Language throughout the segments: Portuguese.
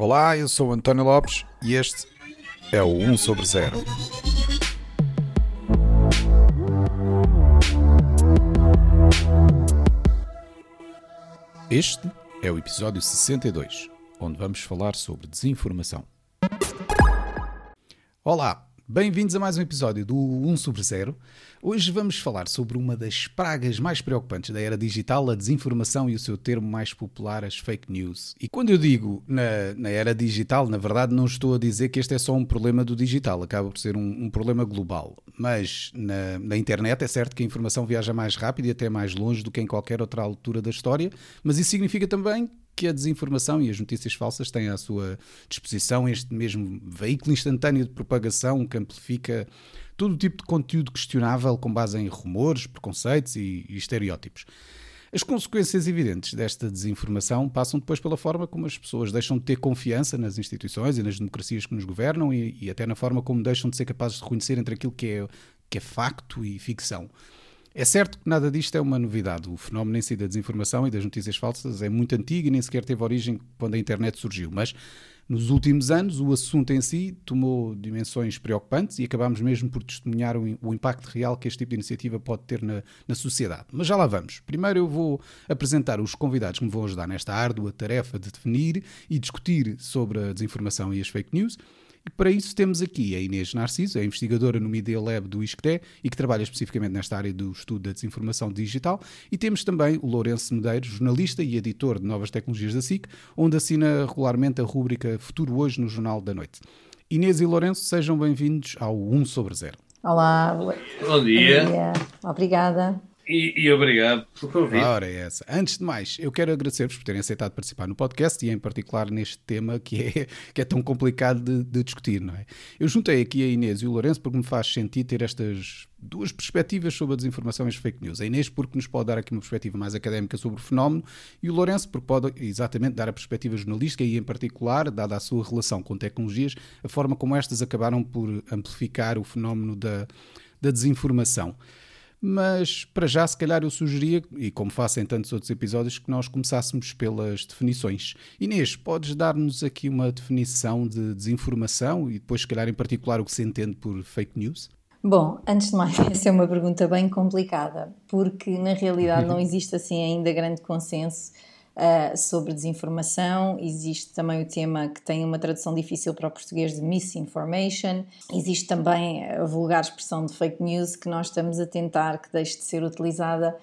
Olá, eu sou António Lopes e este é o 1 sobre 0. Este é o episódio 62, onde vamos falar sobre desinformação. Olá, Bem-vindos a mais um episódio do 1 sobre 0. Hoje vamos falar sobre uma das pragas mais preocupantes da era digital, a desinformação e o seu termo mais popular, as fake news. E quando eu digo na, na era digital, na verdade não estou a dizer que este é só um problema do digital, acaba por ser um, um problema global. Mas na, na internet é certo que a informação viaja mais rápido e até mais longe do que em qualquer outra altura da história, mas isso significa também que a desinformação e as notícias falsas têm à sua disposição este mesmo veículo instantâneo de propagação que amplifica todo o tipo de conteúdo questionável com base em rumores, preconceitos e, e estereótipos. As consequências evidentes desta desinformação passam depois pela forma como as pessoas deixam de ter confiança nas instituições e nas democracias que nos governam e, e até na forma como deixam de ser capazes de reconhecer entre aquilo que é, que é facto e ficção. É certo que nada disto é uma novidade. O fenómeno em si da desinformação e das notícias falsas é muito antigo e nem sequer teve origem quando a internet surgiu. Mas nos últimos anos o assunto em si tomou dimensões preocupantes e acabámos mesmo por testemunhar o, o impacto real que este tipo de iniciativa pode ter na, na sociedade. Mas já lá vamos. Primeiro eu vou apresentar os convidados que me vão ajudar nesta árdua tarefa de definir e discutir sobre a desinformação e as fake news. E para isso temos aqui a Inês Narciso, é investigadora no Media Lab do ISCTE e que trabalha especificamente nesta área do estudo da desinformação digital. E temos também o Lourenço Medeiros, jornalista e editor de novas tecnologias da SIC, onde assina regularmente a rúbrica Futuro Hoje no Jornal da Noite. Inês e Lourenço, sejam bem-vindos ao 1 sobre 0. Olá. Bom dia. Bom dia. Obrigada. E, e, obrigado pelo convite. Ora, é essa. Antes de mais, eu quero agradecer-vos por terem aceitado participar no podcast e, em particular, neste tema que é, que é tão complicado de, de, discutir, não é? Eu juntei aqui a Inês e o Lourenço porque me faz sentido ter estas duas perspectivas sobre a desinformação e as fake news. A Inês porque nos pode dar aqui uma perspectiva mais académica sobre o fenómeno e o Lourenço porque pode exatamente dar a perspectiva jornalística e, em particular, dada a sua relação com tecnologias, a forma como estas acabaram por amplificar o fenómeno da, da desinformação. Mas para já, se calhar, eu sugeria, e como faço em tantos outros episódios, que nós começássemos pelas definições. Inês, podes dar-nos aqui uma definição de desinformação e depois, se calhar, em particular, o que se entende por fake news? Bom, antes de mais, essa é uma pergunta bem complicada, porque na realidade não existe assim ainda grande consenso uh, sobre desinformação. Existe também o tema que tem uma tradução difícil para o português de misinformation. Existe também a vulgar expressão de fake news que nós estamos a tentar que deixe de ser utilizada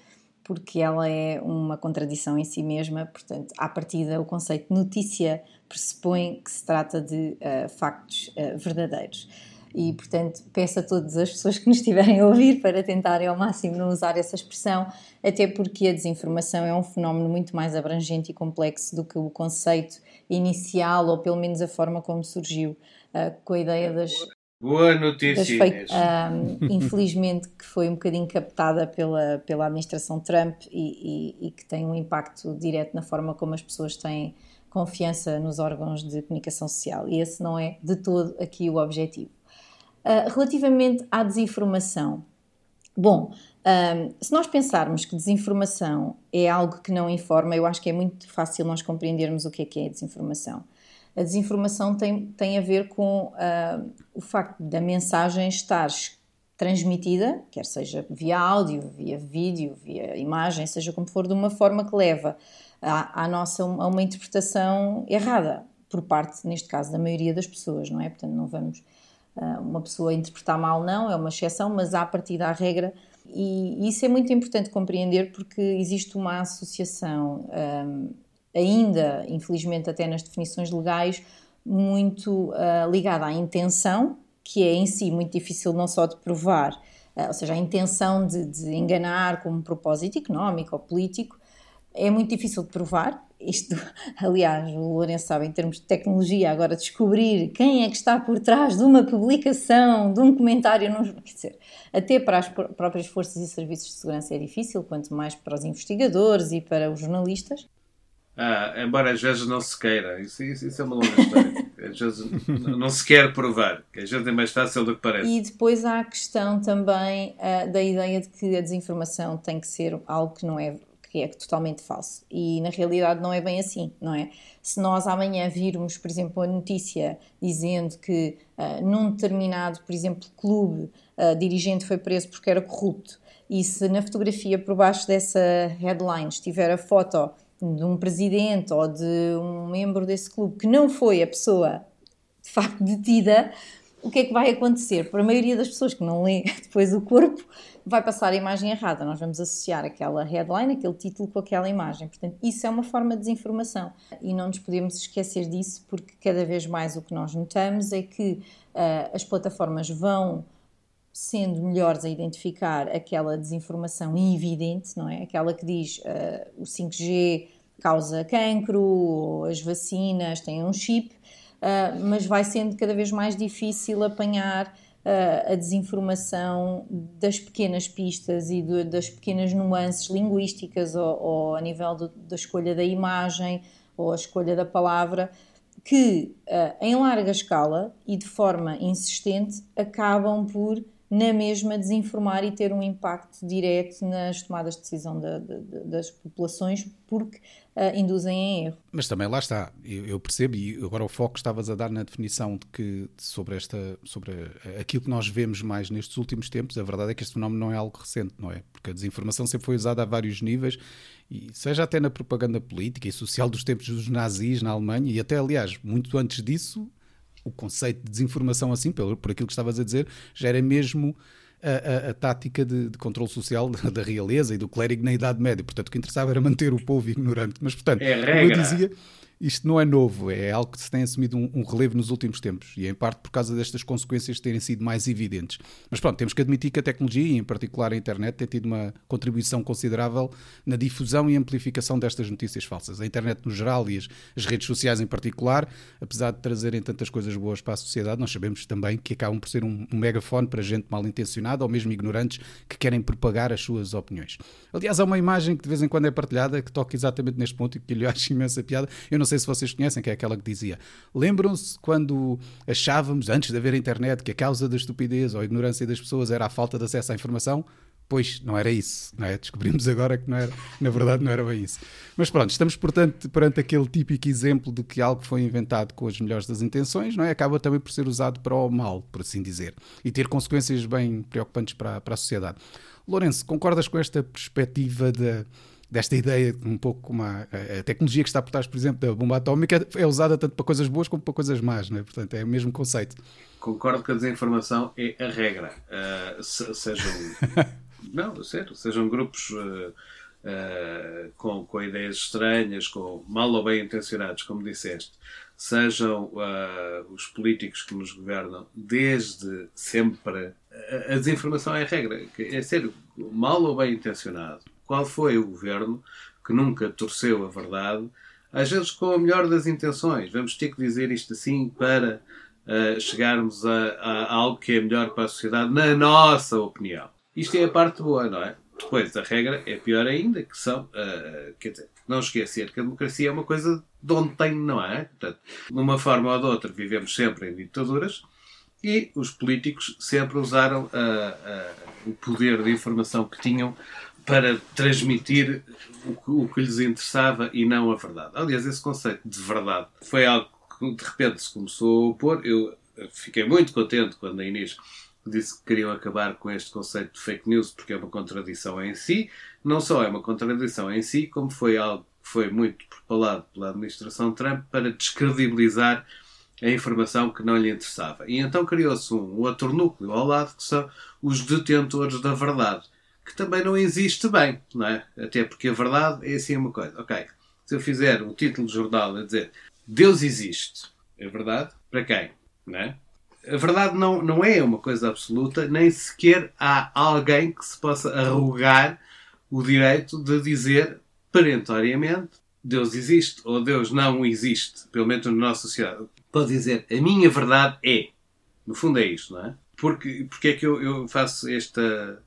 porque ela é uma contradição em si mesma. Portanto, à partida, o conceito de notícia pressupõe que se trata de uh, factos uh, verdadeiros e, portanto, peço a todas as pessoas que nos estiverem a ouvir para tentarem ao máximo não usar essa expressão, até porque a desinformação é um fenómeno muito mais abrangente e complexo do que o conceito inicial, ou pelo menos a forma como surgiu, uh, com a ideia das. Boa notícia, fake, um, Infelizmente que foi um bocadinho captada pela, pela administração Trump e, e, e que tem um impacto direto na forma como as pessoas têm confiança nos órgãos de comunicação social. E esse não é de todo aqui o objetivo. Uh, relativamente à desinformação, bom, um, se nós pensarmos que desinformação é algo que não informa, eu acho que é muito fácil nós compreendermos o que é que é desinformação. A desinformação tem, tem a ver com uh, o facto da mensagem estar transmitida, quer seja via áudio, via vídeo, via imagem, seja como for, de uma forma que leva à, à nossa a uma interpretação errada por parte, neste caso, da maioria das pessoas, não é? Portanto, não vamos ah, uma pessoa interpretar mal não, é uma exceção, mas há a partir da regra. E isso é muito importante compreender porque existe uma associação um, ainda, infelizmente até nas definições legais, muito uh, ligada à intenção, que é em si muito difícil não só de provar, ou seja, a intenção de, de enganar com um propósito económico ou político, é muito difícil de provar, isto, aliás, o Lourenço sabe, em termos de tecnologia, agora descobrir quem é que está por trás de uma publicação, de um comentário, não, quer dizer, até para as próprias forças e serviços de segurança é difícil, quanto mais para os investigadores e para os jornalistas. Ah, embora às vezes não se queira, isso, isso, isso é uma longa história. às vezes não se quer provar, que às vezes é mais fácil do que parece. E depois há a questão também uh, da ideia de que a desinformação tem que ser algo que não é que é totalmente falso. E na realidade não é bem assim, não é? Se nós amanhã virmos, por exemplo, a notícia dizendo que uh, num determinado, por exemplo, clube, uh, dirigente foi preso porque era corrupto, e se na fotografia por baixo dessa headline estiver a foto de um presidente ou de um membro desse clube que não foi a pessoa de facto detida, o que é que vai acontecer? Para a maioria das pessoas que não lê depois o corpo, vai passar a imagem errada. Nós vamos associar aquela headline, aquele título com aquela imagem. Portanto, isso é uma forma de desinformação. E não nos podemos esquecer disso, porque cada vez mais o que nós notamos é que uh, as plataformas vão sendo melhores a identificar aquela desinformação evidente, não é? Aquela que diz uh, o 5G causa cancro, ou as vacinas têm um chip, uh, mas vai sendo cada vez mais difícil apanhar uh, a desinformação das pequenas pistas e do, das pequenas nuances linguísticas ou, ou a nível do, da escolha da imagem ou a escolha da palavra que uh, em larga escala e de forma insistente acabam por na mesma desinformar e ter um impacto direto nas tomadas de decisão de, de, de, das populações, porque uh, induzem em erro. Mas também lá está, eu, eu, percebo, e agora o foco estavas a dar na definição de que sobre esta, sobre aquilo que nós vemos mais nestes últimos tempos, a verdade é que este fenómeno não é algo recente, não é? Porque a desinformação sempre foi usada a vários níveis, e seja até na propaganda política e social dos tempos dos nazis na Alemanha, e até aliás, muito antes disso, o conceito de desinformação assim, por, por aquilo que estavas a dizer, já era mesmo a, a, a tática de, de, controle social da, da, realeza e do clérigo na Idade Média. Portanto, o que interessava era manter o povo ignorante. Mas, portanto, é como eu dizia, isto não é novo, é algo que se tem assumido um, um, relevo nos últimos tempos e em parte por causa destas consequências terem sido mais evidentes. Mas pronto, temos que admitir que a tecnologia, e em particular a internet, tem tido uma contribuição considerável na difusão e amplificação destas notícias falsas. A internet no geral e as, as redes sociais em particular, apesar de trazerem tantas coisas boas para a sociedade, nós sabemos também que acabam por ser um, um megafone para gente mal intencionada ou mesmo ignorantes que querem propagar as suas opiniões. Aliás, há uma imagem que de vez em quando é partilhada que toca exatamente neste ponto e que lhe acho imensa piada. Eu não sei se vocês conhecem, que é aquela que dizia: Lembram-se quando achávamos, antes de haver internet, que a causa da estupidez ou ignorância das pessoas era a falta de acesso à informação? Pois, não era isso, não é? Descobrimos agora que não era, na verdade não era bem isso. Mas pronto, estamos portanto perante aquele típico exemplo de que algo foi inventado com as melhores das intenções, não é? Acaba também por ser usado para o mal, por assim dizer, e ter consequências bem preocupantes para, para a sociedade. Lourenço, concordas com esta perspectiva de, desta ideia, um pouco como a, a, tecnologia que está por trás, por exemplo, da bomba atómica, é usada tanto para coisas boas como para coisas más, não é? Portanto, é o mesmo conceito. Concordo que a desinformação é a regra. Uh, se, sejam. não, sério, sejam grupos. Uh, uh, com, com ideias estranhas, com mal ou bem intencionados, como disseste, sejam os políticos que nos governam, desde sempre, a, a desinformação é a regra. É sério, mal ou bem intencionado, qual foi o governo que nunca torceu a verdade, às vezes com a melhor das intenções. Vamos ter que dizer isto assim para uh, chegarmos a, a, algo que é melhor para a sociedade, na nossa opinião. Isto é a parte boa, não é? Depois, a regra é pior ainda, que são, uh, quer dizer, não esquecer que a democracia é uma coisa de ontem, não é? Portanto, de uma forma ou de outra, vivemos sempre em ditaduras e os políticos sempre usaram uh, uh, o poder de informação que tinham para transmitir o que, o que, lhes interessava e não a verdade. Aliás, esse conceito de verdade foi algo que de repente se começou a pôr. Eu fiquei muito contente quando a Inês disse que queriam acabar com este conceito de fake news porque é uma contradição em si. Não só é uma contradição em si, como foi algo que foi muito propalado pela administração Trump para descredibilizar a informação que não lhe interessava. E então criou-se um outro núcleo ao lado que são os detentores da verdade que também não existe bem, não é? Até porque a verdade é assim uma coisa. Ok, se eu fizer um título de jornal a dizer Deus existe, é verdade? Para quem? Não é? A verdade não, não é uma coisa absoluta, nem sequer há alguém que se possa arrogar o direito de dizer perentoriamente Deus existe ou Deus não existe, pelo menos na nossa sociedade. Pode dizer a minha verdade é. No fundo é isto, não é? Porque, porque é que eu, eu faço esta,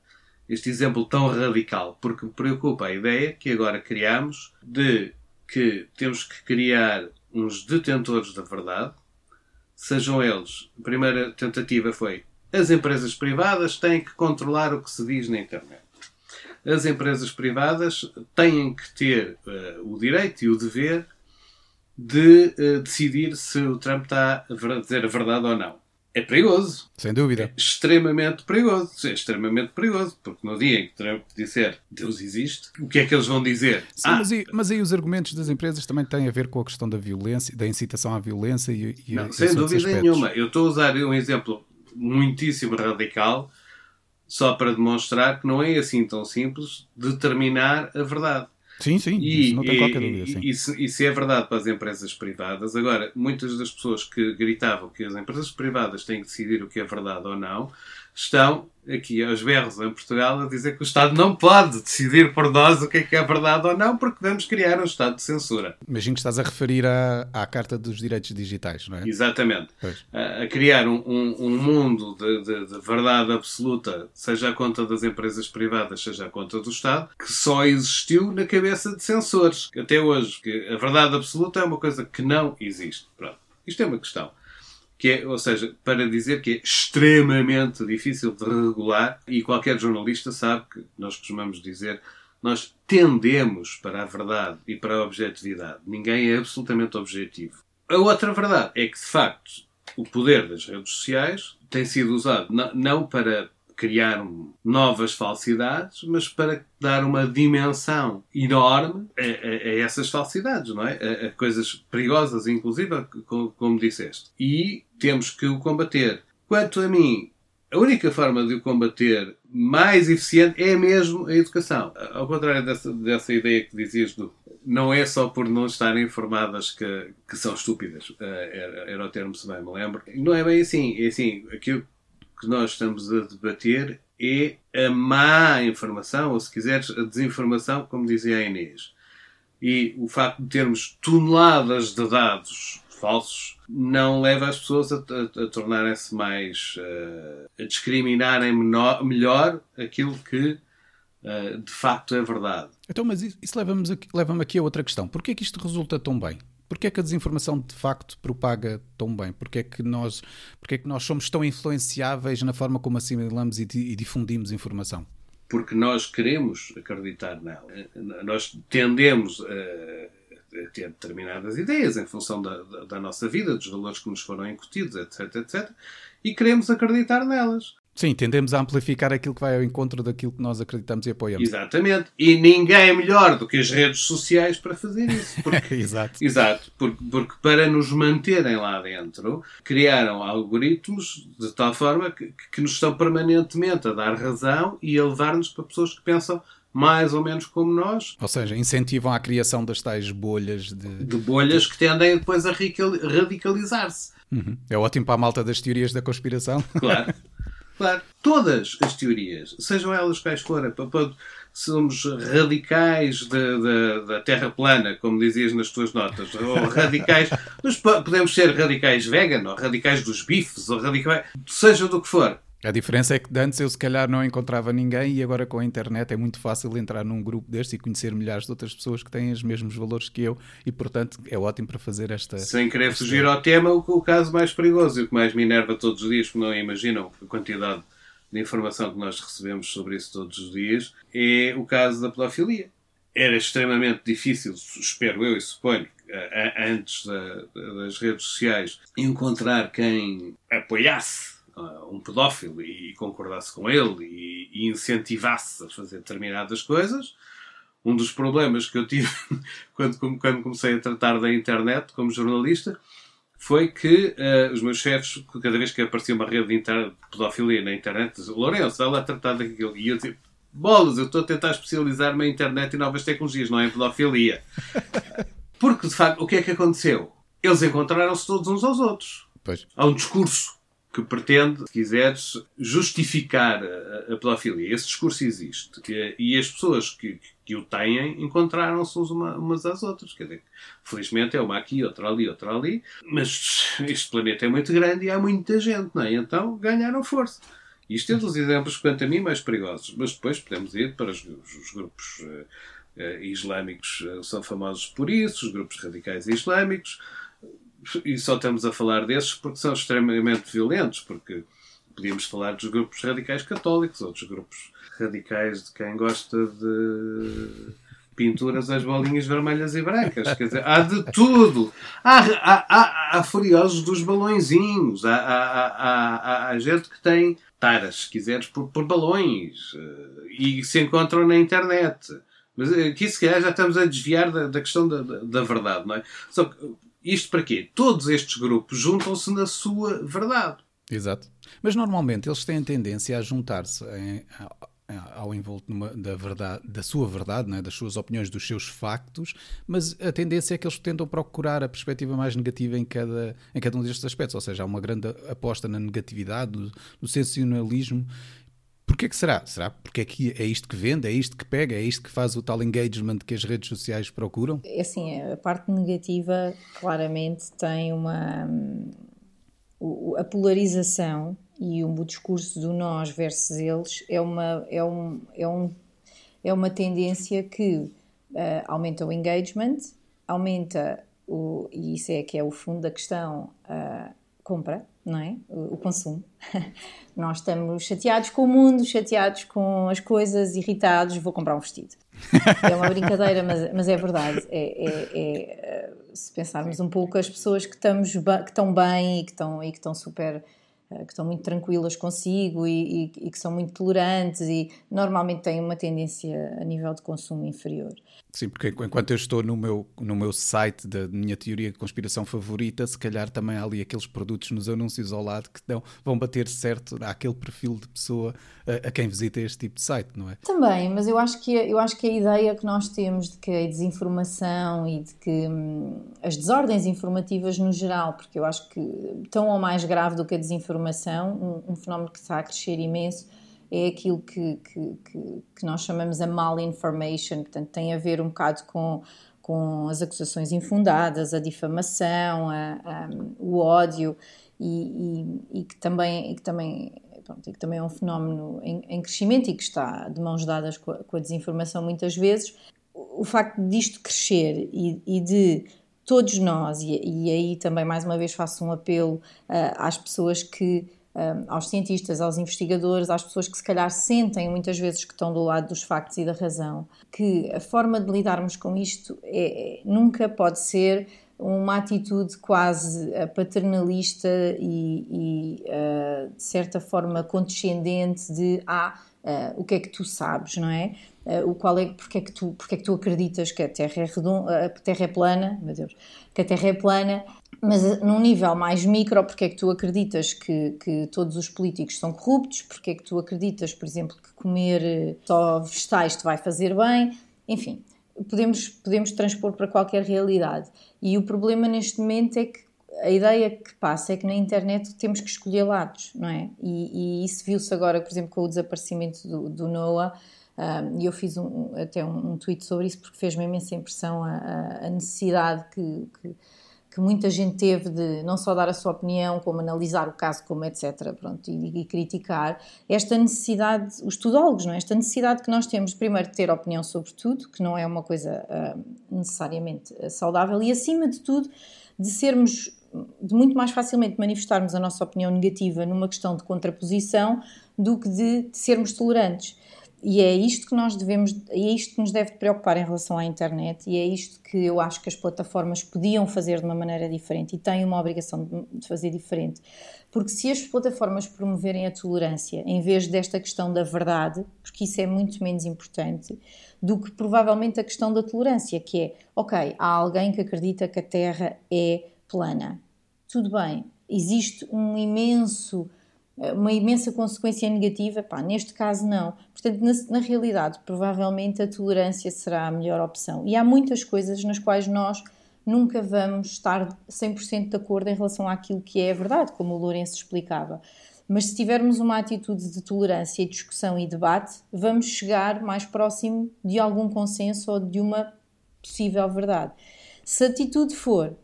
este exemplo tão radical, porque me preocupa a ideia que agora criamos de que temos que criar uns detentores da verdade, sejam eles. A primeira tentativa foi as empresas privadas têm que controlar o que se diz na internet. as empresas privadas têm que ter uh, o direito e o dever de uh, decidir se o Trump está a dizer a verdade ou não. É perigoso. Sem dúvida. É extremamente perigoso. É extremamente perigoso. Porque no dia em que Trump disser Deus existe, o que é que eles vão dizer? Sim, ah, mas, aí, mas, aí, os argumentos das empresas também têm a ver com a questão da violência, da incitação à violência e, e não, Sem dúvida nenhuma. Eu estou a usar um exemplo muitíssimo radical só para demonstrar que não é assim tão simples determinar a verdade. Sim, sim, e, isso não tem qualquer dúvida. Sim. Isso, isso é verdade para as empresas privadas. Agora, muitas das pessoas que gritavam que as empresas privadas têm que decidir o que é verdade ou não, estão aqui aos berros em Portugal a dizer que o Estado não pode decidir por nós o que é que é verdade ou não, porque vamos criar um Estado de censura. Imagino que estás a referir à, à Carta dos Direitos Digitais, não é? Exatamente. A, a, criar um, um, um mundo de, de, de, verdade absoluta, seja a conta das empresas privadas, seja a conta do Estado, que só existiu na cabeça de censores. Até hoje, que a verdade absoluta é uma coisa que não existe. Pronto. Isto é uma questão que é, ou seja, para dizer que é extremamente difícil de regular e qualquer jornalista sabe que nós costumamos dizer nós tendemos para a verdade e para a objetividade. Ninguém é absolutamente objetivo. A outra verdade é que, de facto, o poder das redes sociais tem sido usado não para criar novas falsidades, mas para dar uma dimensão enorme a, a, a essas falsidades, não é? A, a, coisas perigosas, inclusive, como, como disseste. E temos que o combater. Quanto a mim, a única forma de o combater mais eficiente é mesmo a educação. Ao contrário dessa, dessa ideia que dizias do não é só por não estarem informadas que, que são estúpidas, eh, era, era o termo, se bem me lembro. Não é bem assim. É assim, aquilo que nós estamos a debater é a má informação, ou se quiseres, a desinformação, como dizia a Inês. E o facto de termos toneladas de dados falsos não leva as pessoas a, a, a tornarem-se mais. Uh, a discriminarem menor, melhor aquilo que uh, de facto é verdade. Então, mas isso, isso leva-me aqui, leva aqui a outra questão. Porquê é que isto resulta tão bem? Porquê é que a desinformação de facto propaga tão bem? Porquê é que nós, porquê é que nós somos tão influenciáveis na forma como assimilamos e, e difundimos informação? Porque nós queremos acreditar nela. Nós tendemos a, a ter determinadas ideias em função da, da, da, nossa vida, dos valores que nos foram incutidos, etc, etc, e queremos acreditar nelas. Sim, tendemos a amplificar aquilo que vai ao encontro daquilo que nós acreditamos e apoiamos. Exatamente. E ninguém é melhor do que as redes sociais para fazer isso. Porque, exato. Exato. Porque, porque, para nos manterem lá dentro, criaram algoritmos de tal forma que, que nos estão permanentemente a dar razão e a levar-nos para pessoas que pensam mais ou menos como nós. Ou seja, incentivam a criação das tais bolhas de... De bolhas que tendem depois a radicalizar-se. Uhum. É ótimo para a malta das teorias da conspiração. Claro. Claro, todas as teorias, sejam elas quais forem, somos radicais da Terra plana, como dizias nas tuas notas, ou radicais, mas podemos ser radicais vegan, ou radicais dos bifes, ou radicais, seja do que for. A diferença é que antes eu se calhar não encontrava ninguém e agora com a internet é muito fácil entrar num grupo deste e conhecer milhares de outras pessoas que têm os mesmos valores que eu e portanto é ótimo para fazer esta... Sem querer esta... fugir ao tema, o, o caso mais perigoso e o que mais me enerva todos os dias, porque não imaginam a quantidade de informação que nós recebemos sobre isso todos os dias, é o caso da pedofilia. Era extremamente difícil, espero eu e suponho, antes da, das redes sociais, encontrar quem apoiasse uh, um pedófilo e concordasse com ele e, e incentivasse a fazer determinadas coisas. Um dos problemas que eu tive quando, quando comecei a tratar da internet como jornalista foi que uh, os meus chefes, cada vez que aparecia uma rede de, inter... de pedofilia na internet, diziam: Lourenço, vai lá tratar daquilo. E eu dizia: Bolas, eu estou a tentar especializar-me em internet e novas tecnologias, não é em pedofilia. Porque, de facto, o que é que aconteceu? Eles encontraram-se todos uns aos outros. Pois. Há um discurso que pretende, se quiseres, justificar a, a pedofilia. Esse discurso existe. Que, e as pessoas que, que o têm encontraram-se uma, umas às outras. Quer dizer, felizmente é uma aqui, outra ali, outra ali. Mas este planeta é muito grande e há muita gente, não é? Então ganharam força. Isto é dos exemplos, quanto a mim, mais perigosos. Mas depois podemos ir para os, os grupos uh, uh, islâmicos, uh, são famosos por isso, os grupos radicais islâmicos e só estamos a falar desses porque são extremamente violentos, porque podíamos falar dos grupos radicais católicos, ou dos grupos radicais de quem gosta de pinturas às bolinhas vermelhas e brancas. Quer dizer, há de tudo. Há, há, há, há furiosos dos balõezinhos. Há, há, há, há, gente que tem taras, se quiseres, por, por balões. E se encontram na internet. Mas aqui, se calhar, já estamos a desviar da, da questão da, da, da, verdade, não é? Só que, isto para quê? Todos estes grupos juntam-se na sua verdade. Exato. Mas normalmente eles têm tendência a juntar-se ao envolto numa, da verdade, da sua verdade, é? das suas opiniões, dos seus factos, mas a tendência é que eles tentam procurar a perspectiva mais negativa em cada, em cada um destes aspectos, ou seja, há uma grande aposta na negatividade, do, do sensacionalismo. Porquê que será? Será porque é, que é isto que vende, é isto que pega, é isto que faz o tal engagement que as redes sociais procuram? É assim, a parte negativa claramente tem uma... a polarização e o discurso do nós versus eles é uma, é um, é um, é uma tendência que uh, aumenta o engagement, aumenta o, e isso é que é o fundo da questão, a compra, não é? O, o consumo. Nós estamos chateados com o mundo, chateados com as coisas, irritados, vou comprar um vestido. É uma brincadeira, mas, mas é verdade. É, é, é, eh, se pensarmos um pouco, as pessoas que, estamos, que estão bem e que estão, e que estão super eh, que estão muito tranquilas consigo e, e, e, que são muito tolerantes e normalmente têm uma tendência a nível de consumo inferior. Sim, porque enquanto eu estou no meu, no meu site da minha teoria de conspiração favorita, se calhar também há ali aqueles produtos nos anúncios ao lado que dão, vão bater certo àquele perfil de pessoa a, a, quem visita este tipo de site, não é? Também, mas eu acho que, eu acho que a ideia que nós temos de que a desinformação e de que hum, as desordens informativas no geral, porque eu acho que tão ou mais grave do que a desinformação, um, um fenómeno que está a crescer imenso, é aquilo que, que, que, que nós chamamos a malinformation, portanto, tem a ver um bocado com, com as acusações infundadas, a difamação, a, a, o ódio, e, e, e, que também, e que também Pronto, que também é um fenómeno em, em, crescimento e que está de mãos dadas com a, com a desinformação muitas vezes. O, o facto disto crescer e, e, de todos nós, e, e, aí também mais uma vez faço um apelo uh, às pessoas que aos cientistas, aos investigadores, às pessoas que se calhar sentem muitas vezes que estão do lado dos factos e da razão, que a forma de lidarmos com isto é, nunca pode ser uma atitude quase eh, paternalista e, e uh, de certa forma condescendente de ah, uh, o que é que tu sabes, não é? Uh, o qual é, porque é que tu, porque é que tu acreditas que a Terra é redonda, a Terra é plana, meu Deus, que a Terra é plana mas eh, num nível mais micro, porque é que tu acreditas que, que todos os políticos são corruptos? Porque é que tu acreditas, por exemplo, que comer eh, só vegetais te vai fazer bem? Enfim, podemos, podemos transpor para qualquer realidade. E o problema neste momento é que a ideia que passa é que na internet temos que escolher lados, não é? E, e isso viu-se agora, por exemplo, com o desaparecimento do, do Noah. E eu fiz um, até um, um, tweet sobre isso porque fez-me imensa impressão a, a necessidade que, que que muita gente teve de não só dar a sua opinião, como analisar o caso, como etc. Pronto, e, e criticar, esta necessidade, os tudólogos, não é? esta necessidade que nós temos, primeiro, de ter opinião sobre tudo, que não é uma coisa uh, necessariamente ah, saudável, e acima de tudo, de sermos, de muito mais facilmente manifestarmos a nossa opinião negativa numa questão de contraposição do que de, de sermos tolerantes. E é isto que nós devemos, é isto que nos deve preocupar em relação à internet, e é isto que eu acho que as plataformas podiam fazer de uma maneira diferente e têm uma obrigação de fazer diferente. Porque se as plataformas promoverem a tolerância em vez desta questão da verdade, porque isso é muito menos importante do que provavelmente a questão da tolerância, que é, ok, há alguém que acredita que a Terra é plana. Tudo bem, existe um imenso uma imensa consequência negativa, pá, neste caso não. Portanto, na, na, realidade, provavelmente a tolerância será a melhor opção. E há muitas coisas nas quais nós nunca vamos estar 100% de acordo em relação àquilo que é a verdade, como o Lourenço explicava. Mas se tivermos uma atitude de tolerância, discussão e debate, vamos chegar mais próximo de algum consenso ou de uma possível verdade. Se a atitude for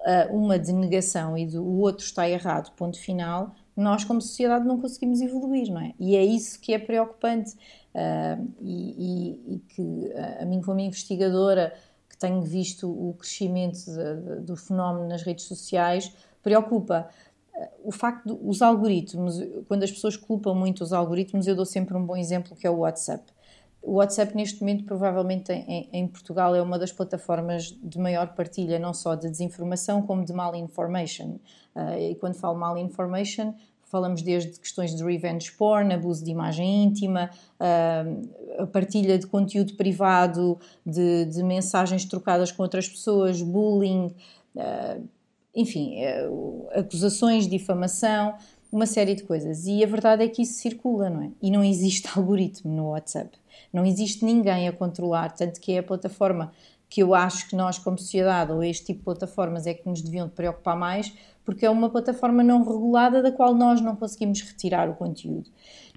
uh, uma de negação e do, o outro está errado, ponto final, nós, como sociedade, não conseguimos evoluir, não é? E é isso que é preocupante uh, e, e, e, que a mim, como investigadora, que tenho visto o crescimento de, de, do fenómeno nas redes sociais, preocupa. o facto dos algoritmos, quando as pessoas culpam muito os algoritmos, eu dou sempre um bom exemplo que é o WhatsApp. O WhatsApp, neste momento, provavelmente em, em, Portugal, é uma das plataformas de maior partilha, não só de desinformação, como de malinformation. Uh, e quando falo malinformation, falamos desde questões de revenge porn, abuso de imagem íntima, uh, a partilha de conteúdo privado, de, de, mensagens trocadas com outras pessoas, bullying, uh, enfim, acusações, difamação uma série de coisas. E a verdade é que isso circula, não é? E não existe algoritmo no WhatsApp. Não existe ninguém a controlar, tanto que é a plataforma que eu acho que nós, como sociedade, ou este tipo de plataformas é que nos deviam preocupar mais, porque é uma plataforma não regulada da qual nós não conseguimos retirar o conteúdo.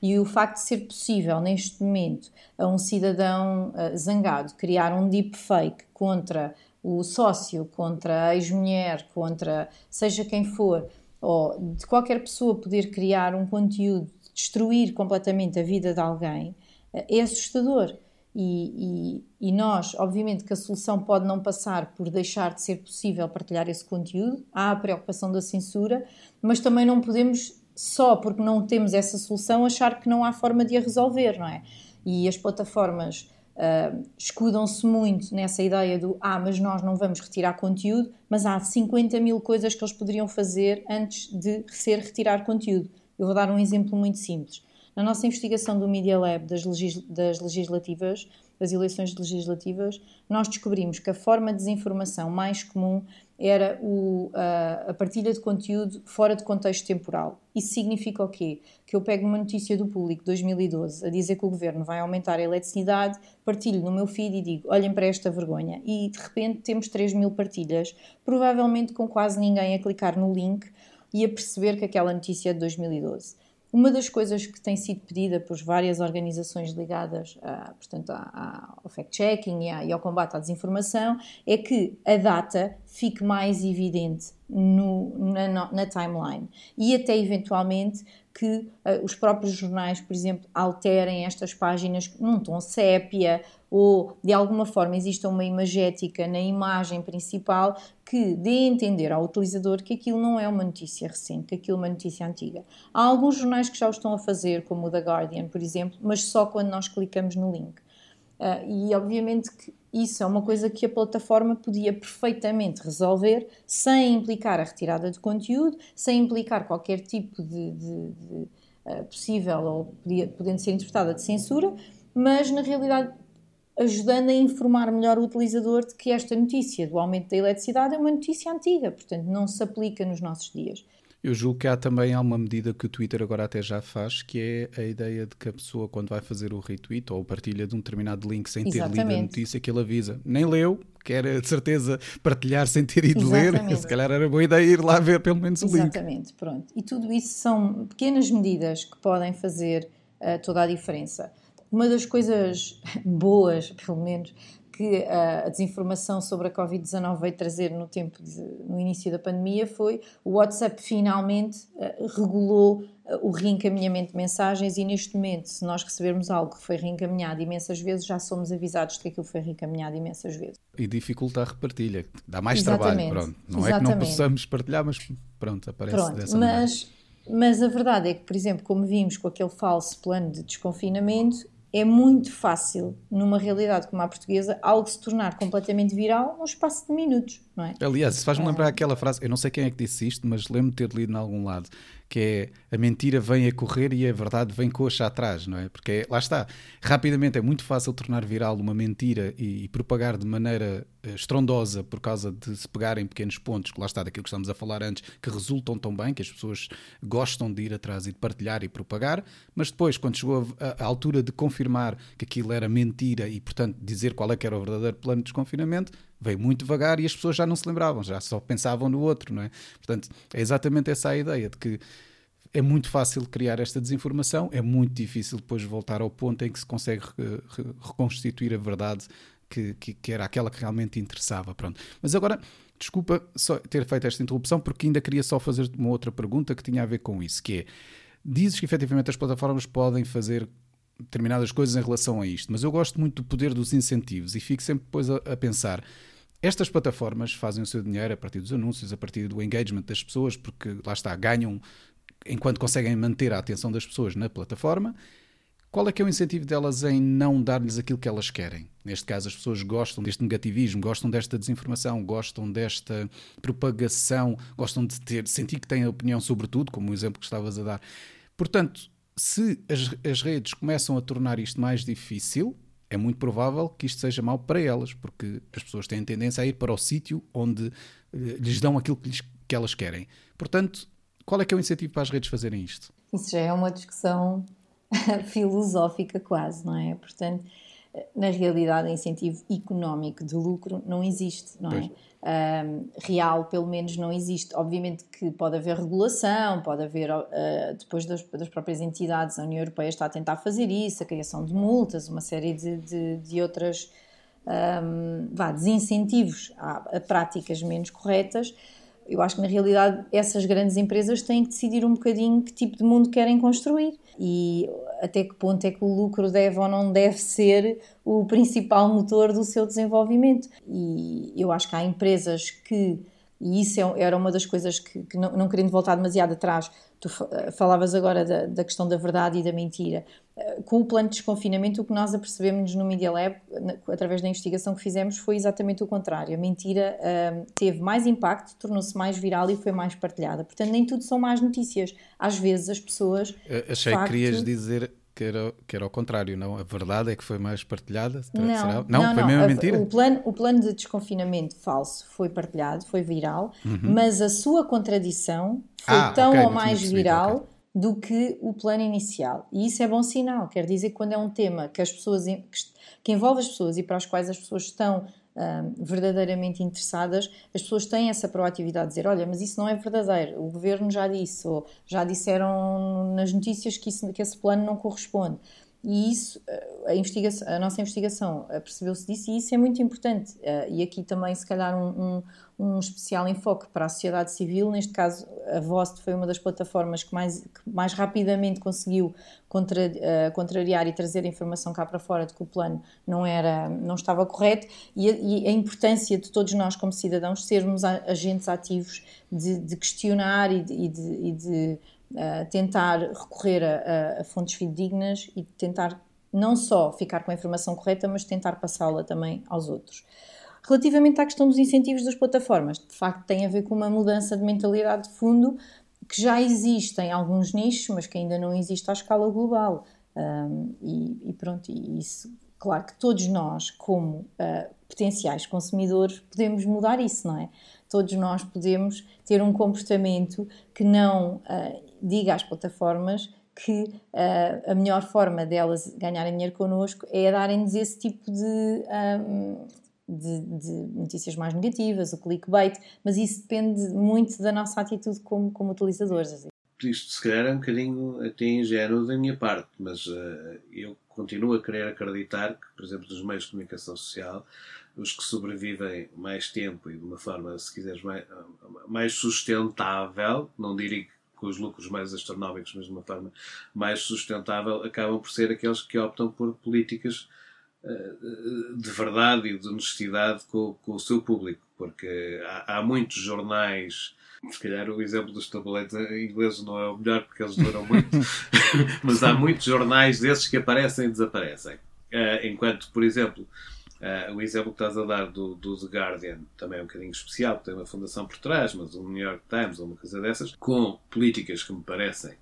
E o facto de ser possível, neste momento, a um cidadão uh, zangado criar um deepfake contra o sócio, contra a ex-mulher, contra seja quem for, ou de qualquer pessoa poder criar um conteúdo, destruir completamente a vida de alguém, é assustador. E, e, e, nós, obviamente, que a solução pode não passar por deixar de ser possível partilhar esse conteúdo, há a preocupação da censura, mas também não podemos, só porque não temos essa solução, achar que não há forma de a resolver, não é? E as plataformas uh, escudam-se muito nessa ideia do ah, mas nós não vamos retirar conteúdo, mas há 50 mil coisas que eles poderiam fazer antes de ser retirar conteúdo. Eu vou dar um exemplo muito simples. Na nossa investigação do Media Lab das, legis das legislativas, das eleições legislativas, nós descobrimos que a forma de desinformação mais comum era o, a, a, partilha de conteúdo fora de contexto temporal. Isso significa o quê? Que eu pego uma notícia do público de 2012 a dizer que o governo vai aumentar a eletricidade, partilho no meu feed e digo: olhem para esta vergonha. E de repente temos 3 mil partilhas, provavelmente com quase ninguém a clicar no link e a perceber que aquela notícia é de 2012. Uma das coisas que tem sido pedida por várias organizações ligadas a, portanto, a, ao fact-checking e, e, ao combate à desinformação é que a data fique mais evidente no, na, na, timeline. E até eventualmente que uh, os próprios jornais, por exemplo, alterem estas páginas num tom sépia ou de alguma forma exista uma imagética na imagem principal que dê a entender ao utilizador que aquilo não é uma notícia recente, que aquilo é uma notícia antiga. Há alguns jornais que já o estão a fazer, como o The Guardian, por exemplo, mas só quando nós clicamos no link. Uh, e obviamente que isso é uma coisa que a plataforma podia perfeitamente resolver sem implicar a retirada de conteúdo, sem implicar qualquer tipo de, de, de uh, possível ou podia, podendo ser interpretada de censura, mas na realidade ajudando a informar melhor o utilizador de que esta notícia do aumento da eletricidade é uma notícia antiga, portanto não se aplica nos nossos dias. Eu julgo que há também uma medida que o Twitter agora até já faz, que é a ideia de que a pessoa, quando vai fazer o retweet ou partilha de um determinado link sem Exatamente. ter lido a notícia, que ele avisa. Nem leu, quer de certeza partilhar sem ter ido Exatamente. ler. Se calhar era boa ideia ir lá ver pelo menos o Exatamente, link. Exatamente, pronto. E tudo isso são pequenas medidas que podem fazer uh, toda a diferença. Uma das coisas boas, pelo menos, que a desinformação sobre a Covid-19 veio trazer no tempo de, no início da pandemia foi o WhatsApp finalmente uh, regulou uh, o reencaminhamento de mensagens e neste momento, se nós recebermos algo que foi reencaminhado imensas vezes, já somos avisados de que aquilo foi reencaminhado imensas vezes. E dificulta a repartilha, dá mais Exatamente. trabalho, pronto. Não Exatamente. é que não possamos partilhar, mas pronto, aparece pronto, dessa mas, maneira. Mas a verdade é que, por exemplo, como vimos com aquele falso plano de desconfinamento, é muito fácil, numa realidade como a portuguesa, algo se tornar completamente viral num espaço de minutos, não é? Aliás, faz-me lembrar aquela frase, eu não sei quem é que disse isto, mas lembro de ter lido em algum lado, que é a mentira vem a correr e a verdade vem coxa atrás, não é? Porque é, lá está, rapidamente é muito fácil tornar viral uma mentira e, e, propagar de maneira estrondosa por causa de se pegarem pequenos pontos, que lá está, daquilo que estamos a falar antes, que resultam tão bem, que as pessoas gostam de ir atrás e de partilhar e propagar, mas depois, quando chegou a, a altura de confirmar que aquilo era mentira e, portanto, dizer qual é que era o verdadeiro plano de desconfinamento, veio muito devagar e as pessoas já não se lembravam, já só pensavam no outro, não é? Portanto, é exatamente essa a ideia de que é muito fácil criar esta desinformação, é muito difícil depois voltar ao ponto em que se consegue re reconstituir a verdade que, que, que, era aquela que realmente interessava. Pronto. Mas agora, desculpa só ter feito esta interrupção, porque ainda queria só fazer uma outra pergunta que tinha a ver com isso, que é, dizes que efetivamente as plataformas podem fazer determinadas coisas em relação a isto, mas eu gosto muito do poder dos incentivos e fico sempre depois a, a pensar Estas plataformas fazem o seu dinheiro a partir dos anúncios, a partir do engagement das pessoas, porque lá está, ganham enquanto conseguem manter a atenção das pessoas na plataforma. Qual é que é o incentivo delas em não dar-lhes aquilo que elas querem? Neste caso, as pessoas gostam deste negativismo, gostam desta desinformação, gostam desta propagação, gostam de ter, sentir que têm opinião sobre tudo, como o exemplo que estavas a dar. Portanto, se as, as redes começam a tornar isto mais difícil, é muito provável que isto seja mau para elas, porque as pessoas têm tendência a ir para o sítio onde eh, lhes dão aquilo que, lhes, que elas querem. Portanto, qual é que é o incentivo para as redes fazerem isto? Isso já é uma discussão filosófica quase, não é? Portanto, na realidade, incentivo económico de lucro não existe, não é? Um, real, pelo menos, não existe. Obviamente que pode haver regulação, pode haver, uh, depois das, das, próprias entidades, a União Europeia está a tentar fazer isso, a criação de multas, uma série de, de, de outras um, vá, desincentivos a, a práticas menos corretas eu acho que na realidade essas grandes empresas têm que decidir um bocadinho que tipo de mundo querem construir e até que ponto é que o lucro deve ou não deve ser o principal motor do seu desenvolvimento. E eu acho que há empresas que e isso é era uma das coisas que, que não, não, querendo voltar demasiado atrás, tu falavas agora da, da, questão da verdade e da mentira. Eh, com o plano de desconfinamento, o que nós apercebemos no Media Lab, através da investigação que fizemos, foi exatamente o contrário. A mentira uh, teve mais impacto, tornou-se mais viral e foi mais partilhada. Portanto, nem tudo são más notícias. Às vezes as pessoas. Achei facto, que querias dizer que era, que era ao contrário, não? A verdade é que foi mais partilhada? Não, Será? não, não, foi mesmo a, mentira? O plano, o plano de desconfinamento falso foi partilhado, foi viral, uhum. mas a sua contradição foi ah, tão okay, ou mais viral okay. do que o plano inicial. E isso é bom sinal, quer dizer que quando é um tema que as pessoas que envolve as pessoas e para as quais as pessoas estão verdadeiramente interessadas, as pessoas têm essa proatividade de dizer: olha, mas isso não é verdadeiro, o governo já disse, ou já disseram nas notícias que, isso, que esse plano não corresponde. E isso, eh, a, investigação, a nossa investigação eh, percebeu-se disso e isso é muito importante. Eh, e aqui também, se calhar, um, um, especial enfoque para a sociedade civil. Neste caso, a VOST foi uma das plataformas que mais, que mais rapidamente conseguiu contra, contrariar e trazer a informação cá para fora de que o plano não, era, não estava correto. E a, e a importância de todos nós, como cidadãos, sermos agentes ativos de, de questionar e de, e de, e de uh, tentar recorrer a, a, fontes fidedignas e tentar não só ficar com a informação correta, mas tentar passá-la também aos outros. Relativamente à questão dos incentivos das plataformas, de facto tem a ver com uma mudança de mentalidade de fundo que já existe em alguns nichos, mas que ainda não existe à escala global. Um, e, e, pronto, e isso, claro que todos nós, como uh, potenciais consumidores, podemos mudar isso, não é? Todos nós podemos ter um comportamento que não uh, diga às plataformas que uh, a melhor forma delas ganharem dinheiro connosco é darem-nos esse tipo de, um, de, de, notícias mais negativas, o clickbait, mas isso depende muito da nossa atitude como, como utilizadores. Isto se calhar é um bocadinho até ingênuo da minha parte, mas uh, eu continuo a querer acreditar que, por exemplo, nos meios de comunicação social, os que sobrevivem mais tempo e de uma forma, se quiseres, mais, mais sustentável, não diria com os lucros mais astronómicos, mas de uma forma mais sustentável, acabam por ser aqueles que optam por políticas de verdade e de honestidade com, com o seu público, porque há, há, muitos jornais. Se calhar o exemplo dos tabletes ingleses não é o melhor porque eles duram muito, mas há muitos jornais desses que aparecem e desaparecem. Eh, enquanto, por exemplo, Uh, o exemplo que estás a dar do, do, The Guardian também é um bocadinho especial, tem uma fundação por trás, mas o New York Times ou uma coisa dessas, com políticas que me parecem,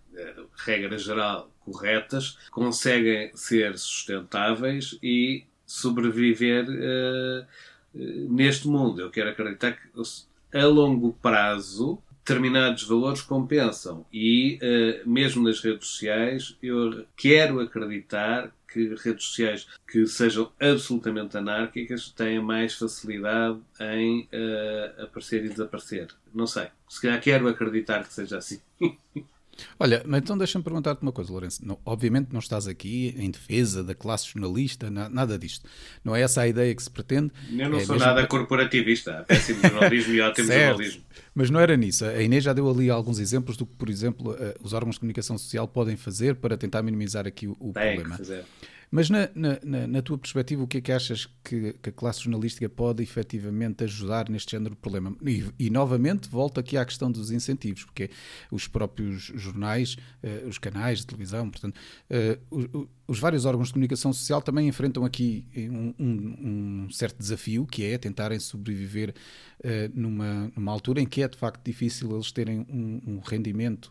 regra geral, corretas, conseguem ser sustentáveis e sobreviver uh, neste mundo. Eu quero acreditar que a longo prazo determinados valores compensam e mesmo nas redes sociais eu quero acreditar que redes sociais que sejam absolutamente anárquicas têm mais facilidade em uh, aparecer e desaparecer. Não sei. Se calhar quero acreditar que seja assim. Olha, então deixa-me perguntar-te uma coisa, Lourenço. Não, obviamente não estás aqui em defesa da classe jornalista, na, nada disto. Não é essa a ideia que se pretende. Eu não é sou nada corporativista. Péssimo jornalismo e ótimo certo. jornalismo. Mas não era nisso. A Inês já deu ali alguns exemplos do que, por exemplo, eh, os órgãos de comunicação social podem fazer para tentar minimizar aqui o, o Tem problema. Que fazer. Mas na, na, na, tua perspectiva, o que é que achas que, que, a classe jornalística pode efetivamente ajudar neste género de problema? E, e, novamente, volto aqui à questão dos incentivos, porque os próprios jornais, uh, os canais de televisão, portanto, uh, os vários órgãos de comunicação social também enfrentam aqui um, um, um certo desafio, que é tentarem sobreviver uh, numa, numa altura em que é de facto difícil eles terem um, um rendimento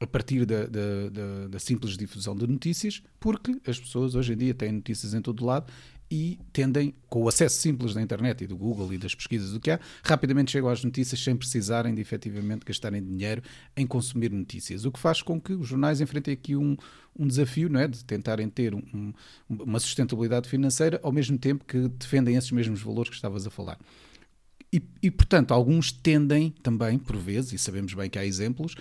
a partir da, da, da, da, simples difusão de notícias, porque as pessoas hoje em dia têm notícias em todo lado e tendem, com o acesso simples da internet e do Google e das pesquisas do que há, rapidamente chegam às notícias sem precisarem de efetivamente gastarem dinheiro em consumir notícias. O que faz com que os jornais enfrentem aqui um, um desafio não é? de tentarem ter um, uma sustentabilidade financeira ao mesmo tempo que defendem esses mesmos valores que estavas a falar. E, e, portanto, alguns tendem também, por vezes, e sabemos bem que há exemplos,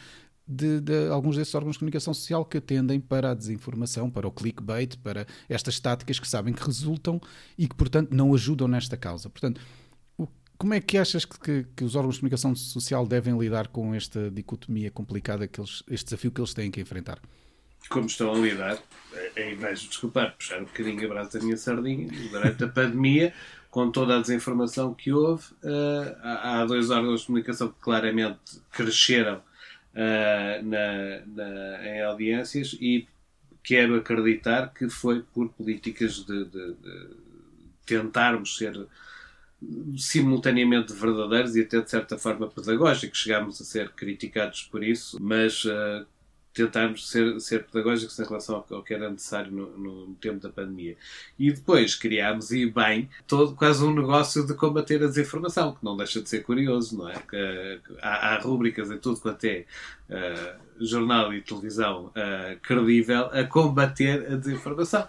de, de, alguns desses órgãos de comunicação social que atendem para a desinformação, para o clickbait, para estas táticas que sabem que resultam e que, portanto, não ajudam nesta causa. Portanto, o, como é que achas que, que, que, os órgãos de comunicação social devem lidar com esta dicotomia complicada, que eles, este desafio que eles têm que enfrentar? Como estão a lidar, em vez de desculpar, puxar um bocadinho a brasa da minha sardinha, durante a pandemia, com toda a desinformação que houve, uh, há dois órgãos de comunicação que claramente cresceram uh, na, na, em audiências e quero acreditar que foi por políticas de, de, de tentarmos ser simultaneamente verdadeiros e até de certa forma pedagógicos. Chegámos a ser criticados por isso, mas uh, tentarmos ser, ser pedagógicos em relação ao, que era necessário no, no, tempo da pandemia. E depois criámos, e bem, todo, quase um negócio de combater a desinformação, que não deixa de ser curioso, não é? Que, há, há rúbricas em tudo quanto é uh, jornal e televisão uh, credível a combater a desinformação.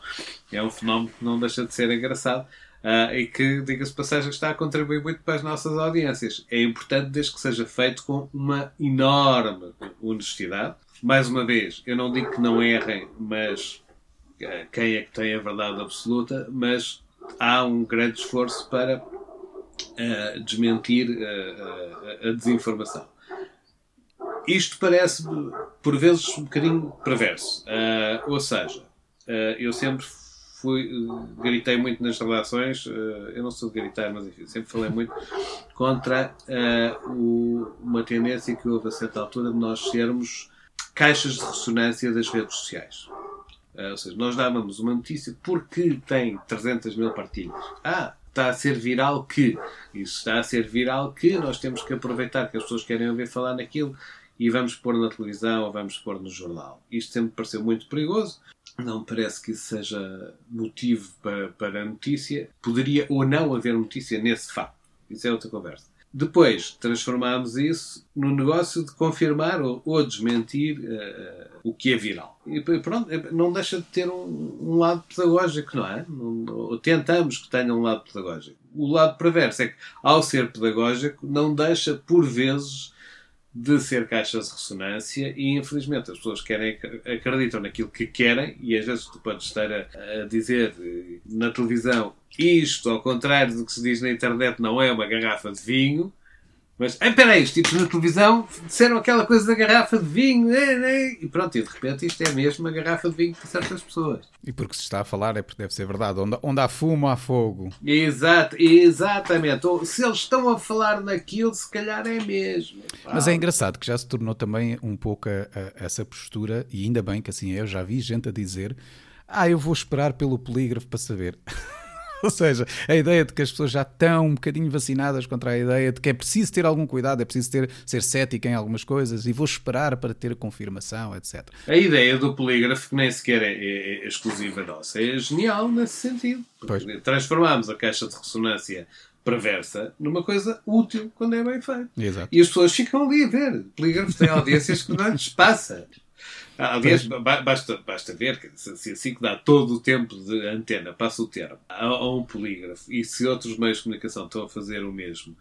É um fenómeno que não deixa de ser engraçado. Uh, e que, diga-se passagem, está a contribuir muito para as nossas audiências. É importante desde que seja feito com uma enorme honestidade, mais uma vez, eu não digo que não errem, mas uh, quem é que tem a verdade absoluta, mas há um grande esforço para uh, desmentir uh, a desinformação. Isto parece, por vezes, um bocadinho perverso. ou seja, eu sempre fui, gritei muito nas relações, eu não sou de gritar, mas enfim, sempre falei muito contra o, uma tendência que houve a certa altura de nós sermos caixas de ressonância das redes sociais. Uh, ou seja, nós dávamos uma notícia porque tem 300 mil partilhas. Ah, está a ser viral que. Isso está a ser viral que nós temos que aproveitar que as pessoas querem ouvir falar naquilo e vamos pôr na televisão ou vamos pôr no jornal. Isto sempre pareceu muito perigoso. Não parece que isso seja motivo para, para notícia. Poderia ou não haver notícia nesse facto. Isso é outra conversa. Depois transformámos isso no negócio de confirmar ou, ou desmentir uh, o que é viral. E pronto, não deixa de ter um, um lado pedagógico, não é? Não, tentamos que tenha um lado pedagógico. O lado perverso é que, ao ser pedagógico, não deixa, por vezes, de ser caixas de ressonância e infelizmente as pessoas querem acreditam naquilo que querem e às vezes tu podes estar a, a dizer eh, na televisão isto ao contrário do que se diz na internet não é uma garrafa de vinho mas, ah, peraí, os tipos na televisão disseram aquela coisa da garrafa de vinho, e pronto, e de repente isto é mesmo uma garrafa de vinho para certas pessoas. E porque se está a falar é porque deve ser verdade. Onde, onde há fumo, há fogo. Exato, exatamente. Ou, se eles estão a falar naquilo, se calhar é mesmo. Mas é engraçado que já se tornou também um pouco a, a, essa postura, e ainda bem que assim é, eu já vi gente a dizer: Ah, eu vou esperar pelo polígrafo para saber. Ou seja, a ideia de que as pessoas já estão um bocadinho vacinadas contra a ideia de que é preciso ter algum cuidado, é preciso ter, ser cético em algumas coisas e vou esperar para ter a confirmação, etc. A ideia do polígrafo, que nem sequer é, é, é exclusiva nossa, é genial nesse sentido. Transformamos a caixa de ressonância perversa numa coisa útil quando é bem feito. Exato. E as pessoas ficam ali a ver. Polígrafos têm audiências que não lhes passa. Ah, aliás, basta, basta ver que se assim que dá todo o tempo de antena, passa o termo, a, a um polígrafo, e se outros meios de comunicação estão a fazer o mesmo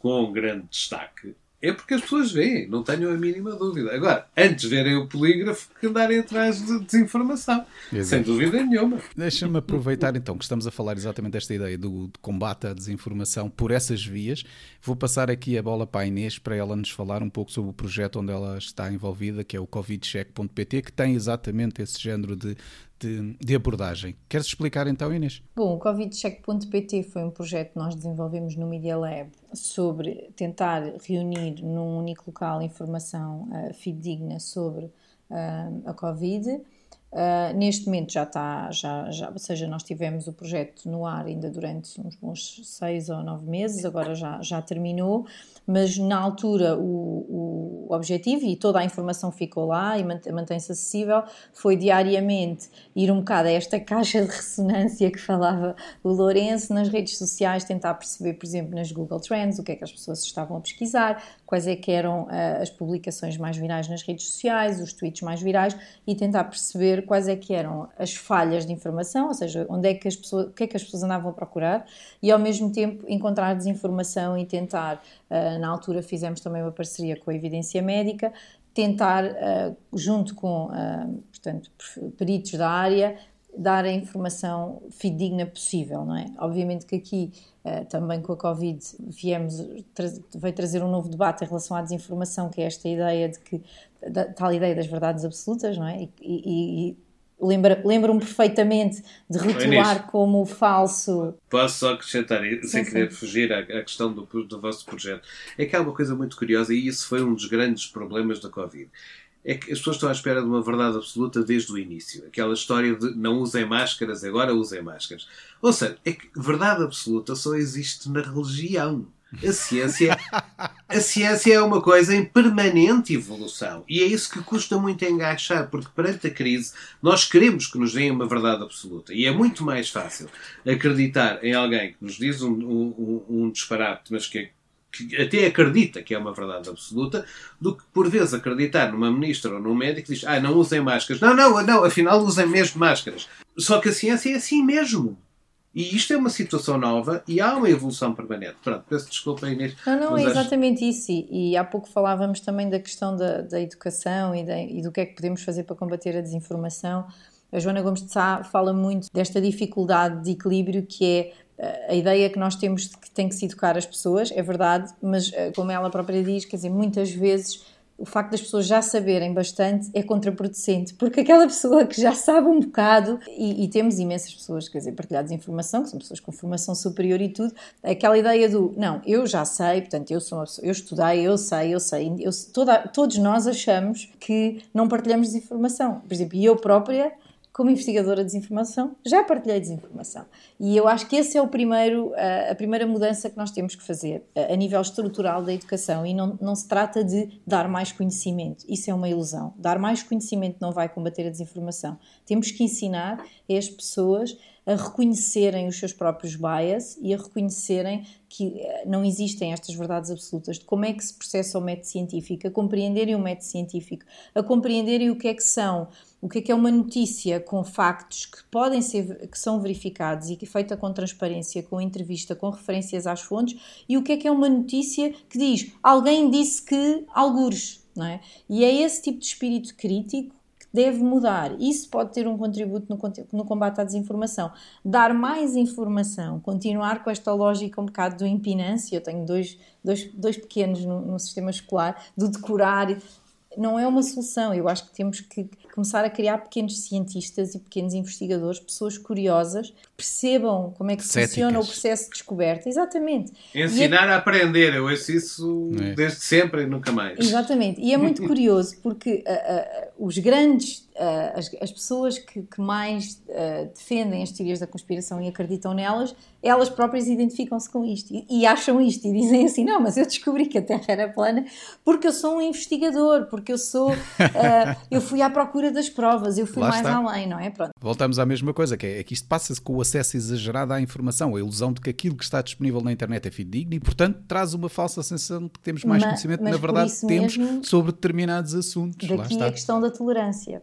com grande destaque, é porque as pessoas veem, não tenham a mínima dúvida. Agora, antes verem o polígrafo que andarem atrás de desinformação. Exato. Sem dúvida nenhuma. Deixa-me aproveitar então que estamos a falar exatamente desta ideia do de combate à desinformação por essas vias. Vou passar aqui a bola para a Inês para ela nos falar um pouco sobre o projeto onde ela está envolvida, que é o covidcheck.pt, que tem exatamente esse género de, de, de abordagem. Queres explicar então, Inês? Bom, o CovidCheck.pt foi um projeto que nós desenvolvemos no Media Lab sobre tentar reunir num único local informação uh, fidedigna sobre uh, a Covid Uh, neste momento já está, já, já, ou seja, nós tivemos o projeto no ar ainda durante uns bons seis ou nove meses, agora já, já terminou, mas na altura o, o objetivo, e toda a informação ficou lá e mantém-se acessível, foi diariamente ir um bocado a esta caixa de ressonância que falava o Lourenço nas redes sociais, tentar perceber, por exemplo, nas Google Trends, o que é que as pessoas estavam a pesquisar, quais é que eram uh, as publicações mais virais nas redes sociais, os tweets mais virais, e tentar perceber quais é que eram as falhas de informação, ou seja, onde é que as pessoas, o que é que as pessoas andavam a procurar e ao mesmo tempo encontrar desinformação e tentar, uh, na altura fizemos também uma parceria com a Evidência Médica, tentar, uh, junto com, uh, portanto, peritos da área, dar a informação fidedigna possível, não é? Obviamente que aqui, uh, também com a Covid, viemos, veio trazer um novo debate em relação à desinformação, que é esta ideia de que, tal ideia das verdades absolutas, não é? E, e lembro-me perfeitamente de rotular como falso. Posso só acrescentar, sem sim, querer sim. fugir à, à questão do, do vosso projeto, é que há uma coisa muito curiosa e isso foi um dos grandes problemas da Covid é que as pessoas estão à espera de uma verdade absoluta desde o início. Aquela história de não usem máscaras, agora usem máscaras. Ou seja, é que verdade absoluta só existe na religião. A ciência, a ciência é uma coisa em permanente evolução. E é isso que custa muito engaixar, porque perante a crise nós queremos que nos deem uma verdade absoluta. E é muito mais fácil acreditar em alguém que nos diz um, um, um disparate, mas que que até acredita que é uma verdade absoluta, do que por vezes acreditar numa ministra ou num médico que diz ah, não usem máscaras. Não, não, não, afinal usem mesmo máscaras. Só que a ciência é assim mesmo. E isto é uma situação nova e há uma evolução permanente. Pronto, peço desculpa, Inês. Não, não, é exatamente acho... isso. E, e, há pouco falávamos também da questão da, da educação e, da, e do que é que podemos fazer para combater a desinformação. A Joana Gomes de Sá fala muito desta dificuldade de equilíbrio que é a ideia que nós temos de que tem que se educar as pessoas, é verdade, mas eh, como ela própria diz, quer dizer, muitas vezes o facto das pessoas já saberem bastante é contraproducente, porque aquela pessoa que já sabe um bocado, e, e, temos imensas pessoas, quer dizer, partilhadas informação, que são pessoas com formação superior e tudo, aquela ideia do, não, eu já sei, portanto, eu sou pessoa, eu estudei, eu sei, eu sei, eu, toda, todos nós achamos que não partilhamos desinformação. Por exemplo, eu própria como investigadora de desinformação, já partilhei desinformação. E eu acho que esse é o primeiro, a primeira mudança que nós temos que fazer a nível estrutural da educação. E não, não se trata de dar mais conhecimento. Isso é uma ilusão. Dar mais conhecimento não vai combater a desinformação. Temos que ensinar as pessoas a reconhecerem os seus próprios bias e a reconhecerem que eh, não existem estas verdades absolutas, de como é que se processa o método científico, a compreenderem o método científico, a compreenderem o que é que são o que é que é uma notícia com factos que podem ser que são verificados e que é feita com transparência, com entrevista, com referências às fontes, e o que é que é uma notícia que diz alguém disse que algures, não é? E é esse tipo de espírito crítico que deve mudar. Isso pode ter um contributo no, no combate à desinformação. Dar mais informação, continuar com esta lógica um bocado do impinância. Eu tenho dois, dois, dois pequenos no, no sistema escolar, do decorar não é uma solução. Eu acho que temos que começar a criar pequenos cientistas e pequenos investigadores, pessoas curiosas, que percebam como é que Céticas. funciona o processo de descoberta. Exatamente. Ensinar é... a aprender, eu ouço isso é. desde sempre e nunca mais. Exatamente. E é muito curioso porque uh, uh, os grandes uh, as, as, pessoas que, que mais uh, defendem as teorias da conspiração e acreditam nelas, elas próprias identificam-se com isto e, e, acham isto e dizem assim: não, mas eu descobri que a Terra era plana porque eu sou um investigador, porque eu sou, uh, eu fui à procura das provas, eu fui Lá mais está. além, não é? Pronto. Voltamos à mesma coisa, que é, é que isto passa-se com o acesso exagerado à informação, a ilusão de que aquilo que está disponível na internet é fidedigno e, portanto, traz uma falsa sensação de que temos mais mas, conhecimento, mas na verdade temos sobre determinados assuntos. Daqui a questão da tolerância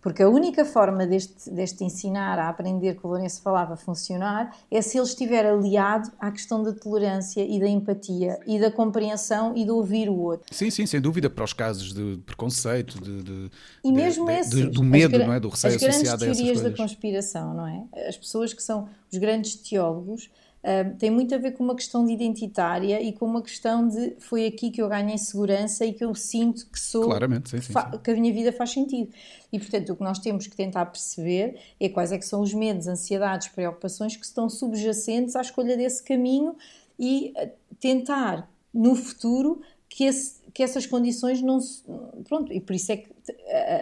porque a única forma deste, deste ensinar a aprender que o Lourenço falava funcionar é se ele estiver aliado à questão da tolerância e da empatia e da compreensão e de ouvir o outro. Sim, sim, sem dúvida, para os casos de preconceito, de, de e mesmo de, esse, do medo, não é? do receio associado a essas coisas. As teorias da conspiração, não é? As pessoas que são os grandes teólogos uh, tem muito a ver com uma questão de identitária e com uma questão de foi aqui que eu ganhei segurança e que eu sinto que sou. Claramente, sim, sim, sim. que a minha vida faz sentido. E portanto, o que nós temos que tentar perceber é quais é que são os medos, ansiedades, preocupações que estão subjacentes à escolha desse caminho e uh, tentar no futuro que, esse, que essas condições não se. Pronto, e por isso é que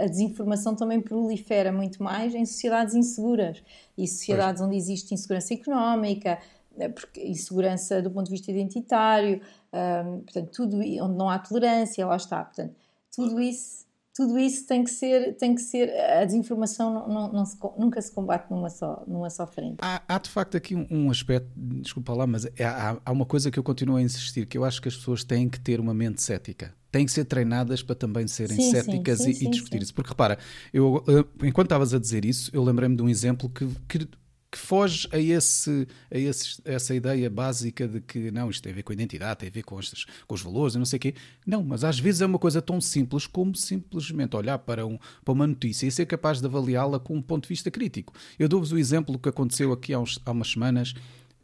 a desinformação também prolifera muito mais em sociedades inseguras e sociedades pois. onde existe insegurança económica, eh, insegurança do ponto de vista identitário, um, portanto, tudo onde não há tolerância, lá está. Portanto, tudo isso tudo isso tem que ser, tem que ser a desinformação não, não, não se, nunca se combate numa só, numa só frente. Há, há de facto aqui um, um, aspecto, desculpa lá, mas é, há, há, uma coisa que eu continuo a insistir, que eu acho que as pessoas têm que ter uma mente cética. Têm que ser treinadas para também serem sim, céticas sim, sim, e, e, discutir isso. Porque repara, eu, enquanto estavas a dizer isso, eu lembrei-me de um exemplo que, que que foge a, esse, a esse, essa ideia básica de que não, isto tem a ver com a identidade, tem a ver com, estes, com os valores não sei o quê. Não, mas às vezes é uma coisa tão simples como simplesmente olhar para, um, para uma notícia e ser capaz de avaliá-la com um ponto de vista crítico. Eu dou-vos o exemplo que aconteceu aqui há, uns, há umas semanas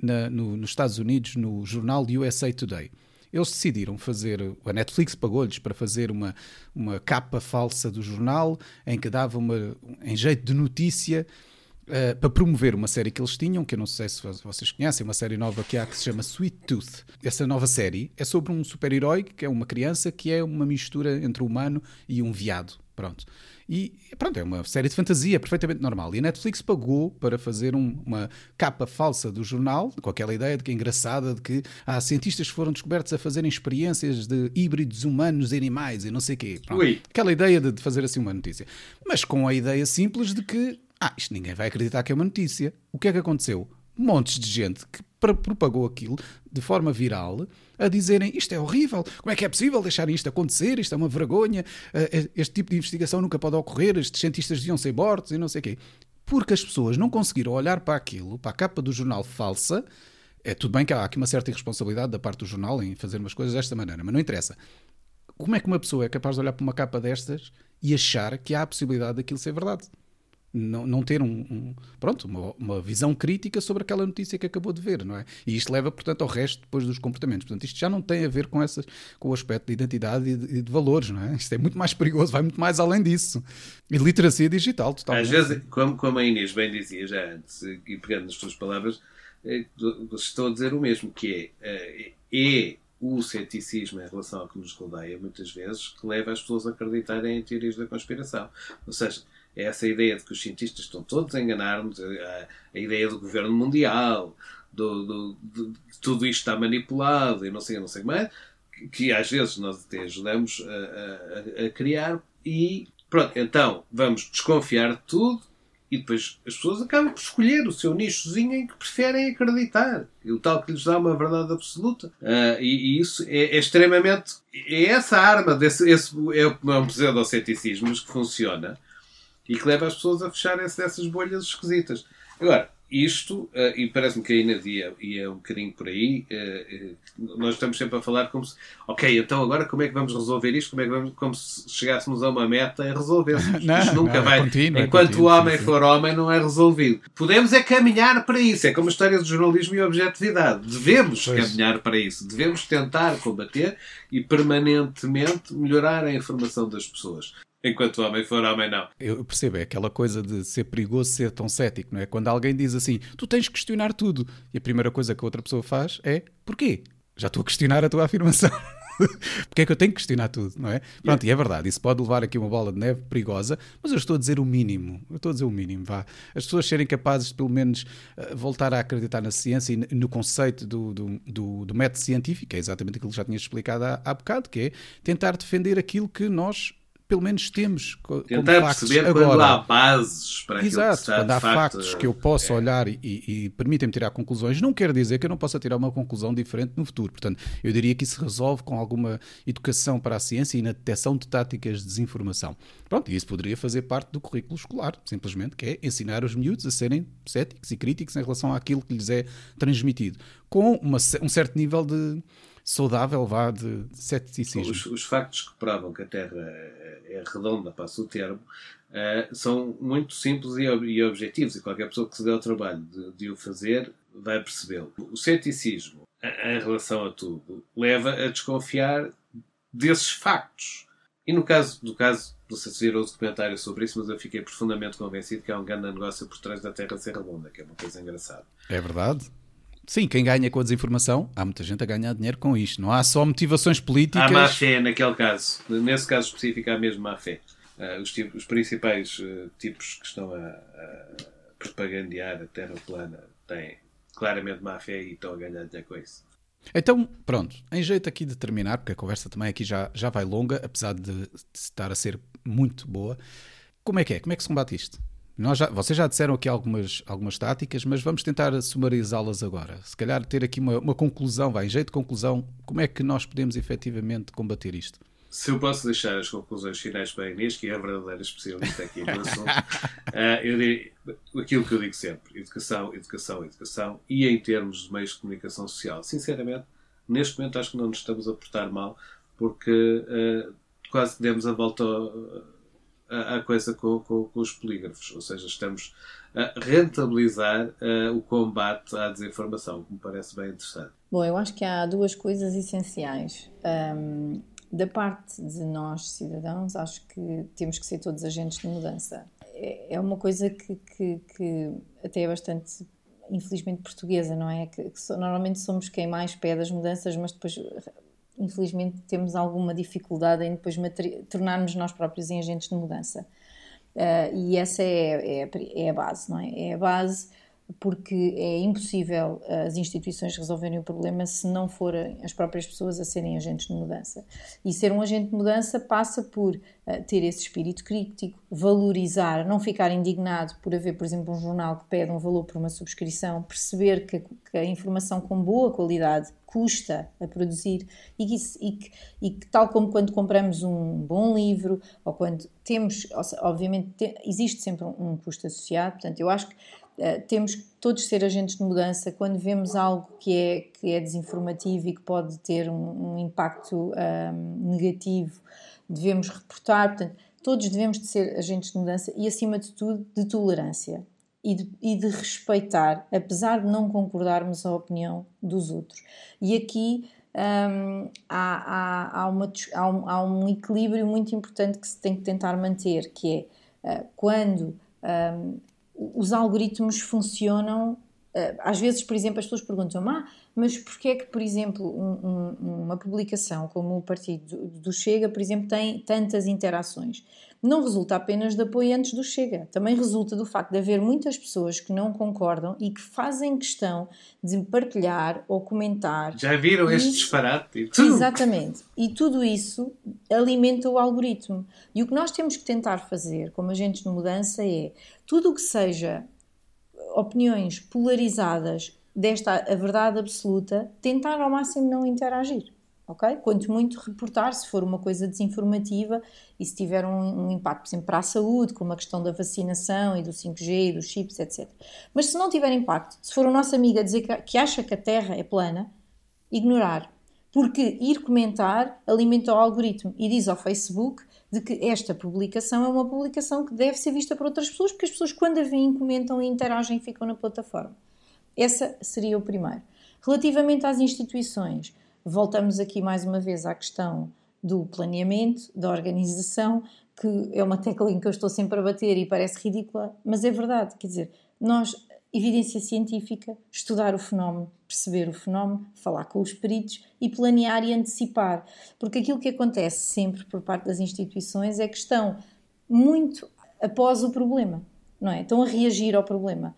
na, no, nos Estados Unidos, no jornal USA Today eles decidiram fazer, a Netflix pagou-lhes para fazer uma, uma capa falsa do jornal em que dava uma, em jeito de notícia Uh, para promover uma série que eles tinham, que eu não sei se vocês conhecem, uma série nova que há que se chama Sweet Tooth. Essa nova série é sobre um super-herói que é uma criança que é uma mistura entre um humano e um viado. Pronto. E pronto, é uma série de fantasia perfeitamente normal. E a Netflix pagou para fazer um, uma capa falsa do jornal, com aquela ideia de que é engraçada, de que há cientistas que foram descobertos a fazerem experiências de híbridos humanos e animais e não sei o quê. Pronto. Aquela ideia de, de fazer assim uma notícia. Mas com a ideia simples de que ah, isto ninguém vai acreditar que é uma notícia. O que é que aconteceu? Montes de gente que propagou aquilo de forma viral a dizerem isto é horrível, como é que é possível deixarem isto acontecer, isto é uma vergonha, eh, eh, este tipo de investigação nunca pode ocorrer, estes cientistas deviam ser mortos e não sei o quê. Porque as pessoas não conseguiram olhar para aquilo, para a capa do jornal falsa. É tudo bem que há aqui uma certa irresponsabilidade da parte do jornal em fazer umas coisas desta maneira, mas não interessa. Como é que uma pessoa é capaz de olhar para uma capa destas e achar que há a possibilidade daquilo ser verdade? Não, não ter um, um pronto, uma, uma, visão crítica sobre aquela notícia que acabou de ver, não é? E isto leva, portanto, ao resto depois dos comportamentos. Portanto, isto já não tem a ver com, essas, com o aspecto de identidade e de, de valores, não é? Isto é muito mais perigoso, vai muito mais além disso. E literacia digital, totalmente. Às vezes, como, como a Inês bem dizia já antes, e pegando nas tuas palavras, é, estou a dizer o mesmo, que é, é, é o ceticismo em relação ao que nos rodeia, muitas vezes, que leva as pessoas a acreditarem em teorias da conspiração. Ou seja, essa ideia de que os cientistas estão todos a enganar-nos, a, a, ideia do governo mundial, do, do, de, de, tudo isto está manipulado e não sei, não sei é, que, que às vezes nós até ajudamos a, a, a criar e pronto, então vamos desconfiar de tudo e depois as pessoas acabam por escolher o seu nichozinho em que preferem acreditar. E o tal que lhes dá uma verdade absoluta. Uh, e, e, isso é, é, extremamente. É essa arma, desse, esse, é um pseudoceticismo que funciona e que leva as pessoas a fecharem-se dessas bolhas esquisitas. Agora, isto, uh, e parece-me que a Inês ia, um bocadinho por aí, uh, nós estamos sempre a falar como se, ok, então agora como é que vamos resolver isto? Como é que vamos, como se chegássemos a uma meta e resolvêssemos. Não, isto nunca não, é vai. É contínuo, enquanto é contínuo, o homem sim, for homem, não é resolvido. Podemos é caminhar para isso. É como a história do jornalismo e a objetividade. Devemos pois. caminhar para isso. Devemos tentar combater e permanentemente melhorar a informação das pessoas. Enquanto homem for homem, não. Eu percebo, é aquela coisa de ser perigoso ser tão cético, não é? Quando alguém diz assim, tu tens que questionar tudo, e a primeira coisa que a outra pessoa faz é, porquê? Já estou a questionar a tua afirmação. Porque é que eu tenho que questionar tudo, não é? Pronto, yeah. e é verdade, isso pode levar aqui uma bola de neve perigosa, mas eu estou a dizer o mínimo. Eu estou a dizer o mínimo, vá. As pessoas serem capazes de, pelo menos, eh, voltar a acreditar na ciência e no conceito do, do, do, do método científico, é exatamente aquilo que já tinha explicado há, há bocado, que é tentar defender aquilo que nós pelo menos temos Tentar perceber agora. quando há bases para aquilo Exato, que quando há facto, factos que eu posso é. olhar e, e, e permitem-me tirar conclusões, não quer dizer que eu não possa tirar uma conclusão diferente no futuro. Portanto, eu diria que isso resolve com alguma educação para a ciência e na detecção de táticas de desinformação. Pronto, e isso poderia fazer parte do currículo escolar, simplesmente, que é ensinar os miúdos a serem céticos e críticos em relação àquilo que lhes é transmitido, com uma, um certo nível de saudável, vá, de, ceticismo. Os, os, factos que provam que a Terra é redonda, passa o termo, uh, são muito simples e, e, objetivos, e qualquer pessoa que se dê ao trabalho de, de o fazer vai percebê-lo. O ceticismo em relação a tudo leva a desconfiar desses factos. E no caso do caso, não sei se viram o documentário sobre isso, mas eu fiquei profundamente convencido que há um grande negócio por trás da Terra ser redonda, que é uma coisa engraçada. É verdade. Sim, quem ganha com a desinformação, há muita gente a ganhar dinheiro com isto. Não há só motivações políticas. Há má fé naquele caso. Nesse caso específico, há mesmo má fé. Uh, os, tipos, os, principais uh, tipos que estão a, a, propagandear a Terra plana têm claramente má fé e estão a ganhar dinheiro com isso. Então, pronto, em jeito aqui de terminar, porque a conversa também aqui já, já vai longa, apesar de, de estar a ser muito boa. Como é que é? Como é que se combate isto? Nós já, vocês já disseram aqui algumas, algumas táticas, mas vamos tentar sumarizá-las agora. Se calhar ter aqui uma, uma conclusão, vai, em jeito de conclusão, como é que nós podemos efetivamente combater isto? Se eu posso deixar as conclusões finais para a Inês, que é a verdadeira especialista aqui no assunto, uh, eu diria aquilo que eu digo sempre: educação, educação, educação, e em termos de meios de comunicação social. Sinceramente, neste momento acho que não nos estamos a portar mal, porque uh, quase demos a volta à coisa com, com, com, os polígrafos, ou seja, estamos a rentabilizar uh, o combate à desinformação, que me parece bem interessante. Bom, eu acho que há duas coisas essenciais. Um, da parte de nós, cidadãos, acho que temos que ser todos agentes de mudança. É, é uma coisa que, que, que até é bastante infelizmente portuguesa, não é? Que, que, normalmente somos quem mais pede as mudanças, mas depois infelizmente temos alguma dificuldade em depois tornarmos nós próprios em agentes de mudança. Uh, e essa é, é, é, a base, não é? É a base porque é impossível as instituições resolverem o problema se não forem as próprias pessoas a serem agentes de mudança. E ser um agente de mudança passa por uh, ter esse espírito crítico, valorizar, não ficar indignado por haver, por exemplo, um jornal que pede um valor por uma subscrição, perceber que, que a informação com boa qualidade custa a produzir e que, e, que, e que, tal como quando compramos um bom livro ou quando temos, obviamente, te, existe sempre um, um custo associado, portanto, eu acho que temos que todos ser agentes de mudança quando vemos algo que é, que é desinformativo e que pode ter um, um impacto um, negativo, devemos reportar. Portanto, todos devemos de ser agentes de mudança e, acima de tudo, de tolerância e de, e de respeitar, apesar de não concordarmos a opinião dos outros. E aqui um, há, há, há, uma, há, um, há, um, equilíbrio muito importante que se tem que tentar manter, que é uh, quando um, os algoritmos funcionam. Eh, às vezes, por exemplo, as pessoas perguntam: ah, mas porquê é que, por exemplo, um, um, uma publicação como o Partido do Chega, por exemplo, tem tantas interações? não resulta apenas de apoiantes do Chega, também resulta do facto de haver muitas pessoas que não concordam e que fazem questão de partilhar ou comentar. Já viram este disparate? Exatamente. E tudo isso alimenta o algoritmo. E o que nós temos que tentar fazer como agentes de mudança é tudo o que seja opiniões polarizadas desta a verdade absoluta, tentar ao máximo não interagir ok? Quanto muito reportar se for uma coisa desinformativa e se tiver um, um, impacto, por exemplo, para a saúde, como a questão da vacinação e do 5G e dos chips, etc. Mas se não tiver impacto, se for o nosso amigo a dizer que, que acha que a Terra é plana, ignorar. Porque ir comentar alimenta o algoritmo e diz ao Facebook de que esta publicação é uma publicação que deve ser vista por outras pessoas, porque as pessoas, quando a veem, comentam e interagem e ficam na plataforma. Essa seria o primeiro. Relativamente às instituições, voltamos aqui mais uma vez à questão do planeamento, da organização, que é uma tecla em que eu estou sempre a bater e parece ridícula, mas é verdade. Quer dizer, nós, evidência científica, estudar o fenómeno, perceber o fenómeno, falar com os peritos e planear e antecipar. Porque aquilo que acontece sempre por parte das instituições é que estão muito após o problema, não é? Estão a reagir ao problema.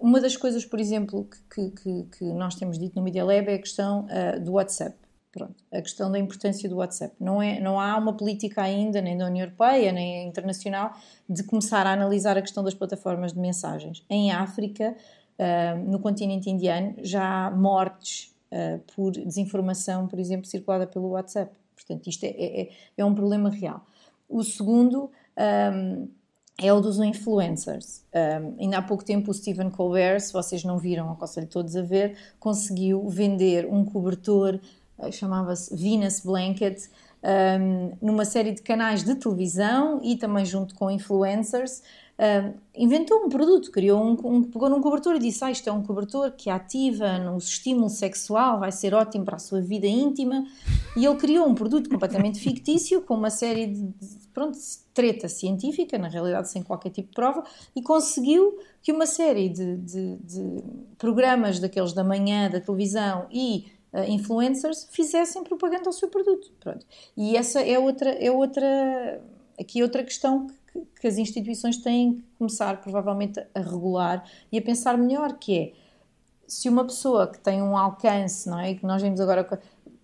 Uma das coisas, por exemplo, que, que, que nós temos dito no Media Lab é a questão uh, do WhatsApp. Pronto, a questão da importância do WhatsApp. Não, é, não há uma política ainda, nem da União Europeia, nem internacional, de começar a analisar a questão das plataformas de mensagens. Em África, uh, no continente indiano, já há mortes uh, por desinformação, por exemplo, circulada pelo WhatsApp. Portanto, isto é, é, é um problema real. O segundo. Um, é o dos influencers. Um, ainda há pouco tempo o Stephen Colbert, se vocês não viram, aconselho todos a ver, conseguiu vender um cobertor chamava-se Venus Blanket, um, numa série de canais de televisão e também junto com influencers. Um, inventou um produto, criou um, um, pegou num cobertor e disse: ah, isto é um cobertor que ativa no estímulo sexual, vai ser ótimo para a sua vida íntima. E ele criou um produto completamente fictício, com uma série de, de pronto, treta científica, na realidade sem qualquer tipo de prova, e conseguiu que uma série de, de, de programas daqueles da manhã, da televisão e uh, influencers fizessem propaganda ao seu produto. Pronto. E essa é outra, é outra, aqui é outra questão que, que as instituições têm que começar provavelmente a regular e a pensar melhor, que é se uma pessoa que tem um alcance, não é? E que nós vimos agora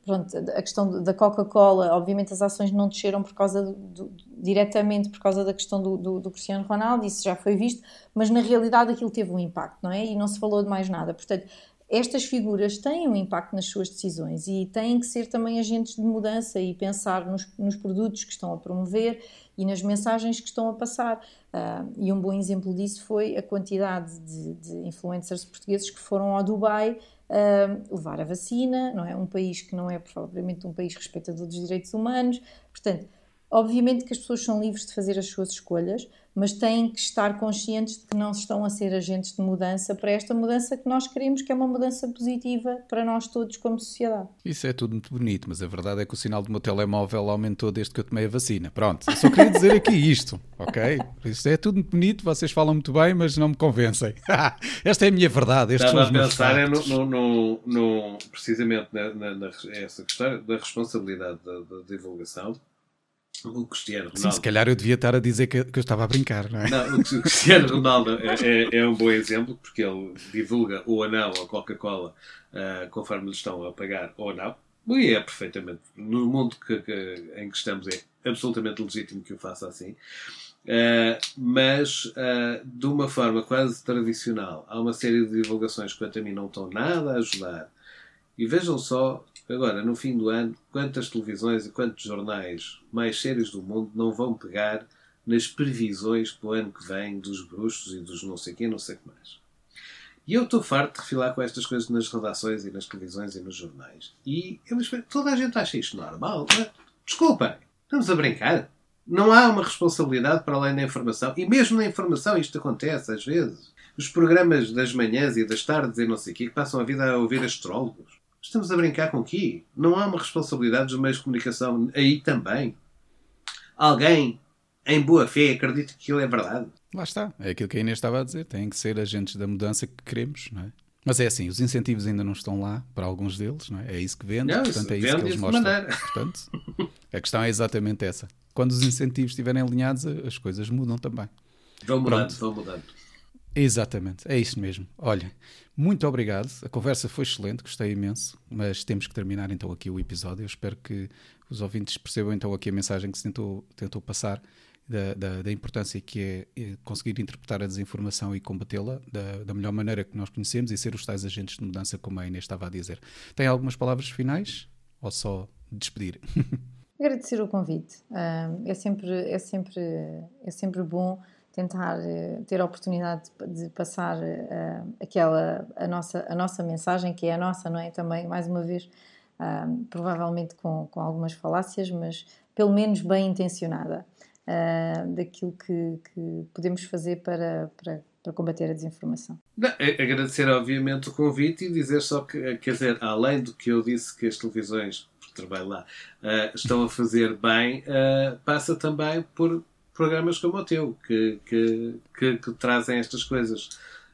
pronto, a questão da Coca-Cola, obviamente as ações não desceram por causa do, do, diretamente por causa da questão do, do, do, Cristiano Ronaldo, isso já foi visto, mas na realidade aquilo teve um impacto, não é? E não se falou de mais nada. Portanto, estas figuras têm um impacto nas suas decisões e têm que ser também agentes de mudança e pensar nos, nos produtos que estão a promover e nas mensagens que estão a passar. Uh, e um bom exemplo disso foi a quantidade de, de influencers portugueses que foram ao Dubai uh, levar a vacina, não é? Um país que não é provavelmente um país respeitador dos direitos humanos. Portanto, Obviamente que as pessoas são livres de fazer as suas escolhas, mas têm que estar conscientes de que não estão a ser agentes de mudança para esta mudança que nós queremos, que é uma mudança positiva para nós todos como sociedade. Isso é tudo muito bonito, mas a verdade é que o sinal do meu telemóvel aumentou desde que eu tomei a vacina. Pronto, eu só queria dizer aqui isto, ok? Isso é tudo muito bonito, vocês falam muito bem, mas não me convencem. esta é a minha verdade. Estes Estava a pensar é no, no, no, no, precisamente na, na, na, essa questão da responsabilidade da, da divulgação o Cristiano Ronaldo. Sim, se calhar eu devia estar a dizer que, que eu estava a brincar, não é? Não, o Cristiano Ronaldo é, é, é, um bom exemplo porque ele divulga ou não a Coca-Cola uh, conforme lhe estão a pagar ou não. E é perfeitamente, no mundo que, que, em que estamos, é absolutamente legítimo que o faça assim. Uh, mas uh, de uma forma quase tradicional, há uma série de divulgações que quanto a mim não estão nada a ajudar. E vejam só Agora, no fim do ano, quantas televisões e quantos jornais mais sérios do mundo não vão pegar nas previsões para o ano que vem dos bruxos e dos não sei quê, não sei o que mais. E eu estou farto de refilar com estas coisas nas redações e nas televisões e nos jornais. E eu espero, toda a gente acha isto normal. Mas, desculpem, estamos a brincar. Não há uma responsabilidade para além da informação. E mesmo na informação isto acontece às vezes. Os programas das manhãs e das tardes e não sei o quê que passam a vida a ouvir astrólogos. Estamos a brincar com o quê? Não há uma responsabilidade dos meios de comunicação aí também? Alguém, em boa fé, acredita que aquilo é verdade? Lá está. É aquilo que a Inês estava a dizer. Têm que ser agentes da mudança que queremos, não é? Mas é assim, os incentivos ainda não estão lá para alguns deles, não é? É isso que vende, não, portanto é isso que eles mostram. Portanto, a questão é exatamente essa. Quando os incentivos estiverem alinhados, as coisas mudam também. Vão mudando, vão mudando. Exatamente, é isso mesmo. Olha, muito obrigado. A conversa foi excelente, gostei imenso, mas temos que terminar então aqui o episódio. Eu espero que os ouvintes percebam então aqui a mensagem que se tentou, tentou passar da, da, da importância que é, é conseguir interpretar a desinformação e combatê-la da, da, melhor maneira que nós conhecemos e ser os tais agentes de mudança, como a Inês estava a dizer. Tem algumas palavras finais ou só despedir? Agradecer o convite. é, sempre, é, sempre, é sempre bom tentar uh, ter a oportunidade de, passar uh, aquela a nossa a nossa mensagem que é a nossa não é também mais uma vez uh, provavelmente com, com algumas falácias mas pelo menos bem intencionada daquilo que, que, podemos fazer para, para, para combater a desinformação. Não, agradecer obviamente o convite e dizer só que quer dizer além do que eu disse que as televisões trabalho lá estão a fazer bem passa também por programas como o teu, que, que, que, que trazem estas coisas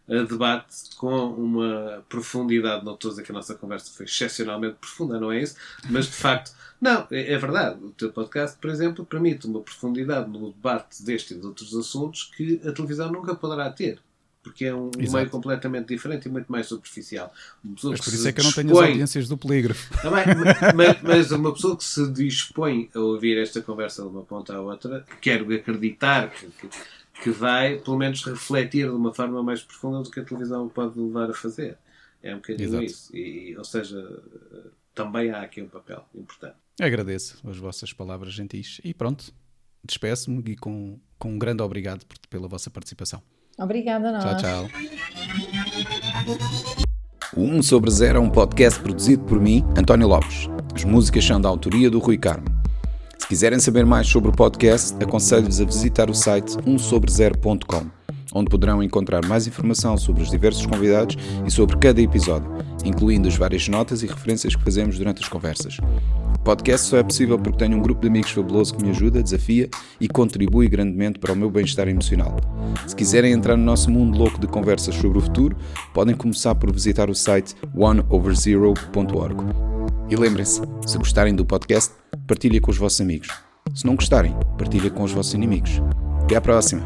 a debate com uma profundidade. Não estou a dizer que a nossa conversa foi excepcionalmente profunda, não é isso? Mas de facto, não, é, é verdade. O teu podcast, por exemplo, permite uma profundidade no debate deste e de outros assuntos que a televisão nunca poderá ter porque é um Exato. meio completamente diferente e muito mais superficial. Mas por isso é que eu não tenho dispõe... as audiências do polígrafo. Também, mas, mas, uma pessoa que se dispõe a ouvir esta conversa de uma ponta à outra, quero acreditar que, que, que vai, pelo menos, refletir de uma forma mais profunda do que a televisão pode levar a fazer. É um bocadinho Exato. isso. E, ou seja, também há aqui um papel importante. Agradeço as vossas palavras gentis e pronto, despeço-me e com, com um grande obrigado por, pela vossa participação. Obrigada a nós. Tchau, tchau. O 1 sobre 0 é um podcast produzido por mim, António Lopes. As músicas são da autoria do Rui Carmo. Se quiserem saber mais sobre o podcast, aconselho-vos a visitar o site 1sobre0.com, onde poderão encontrar mais informação sobre os diversos convidados e sobre cada episódio, incluindo as várias notas e referências que fazemos durante as conversas. O podcast só é possível porque tenho um grupo de amigos fabuloso que me ajuda, desafia e contribui grandemente para o meu bem-estar emocional. Se quiserem entrar no nosso mundo louco de conversas sobre o futuro, podem começar por visitar o site oneoverzero.org. E lembrem-se, se gostarem do podcast, partilhem com os vossos amigos. Se não gostarem, partilhem com os vossos inimigos. Até à próxima!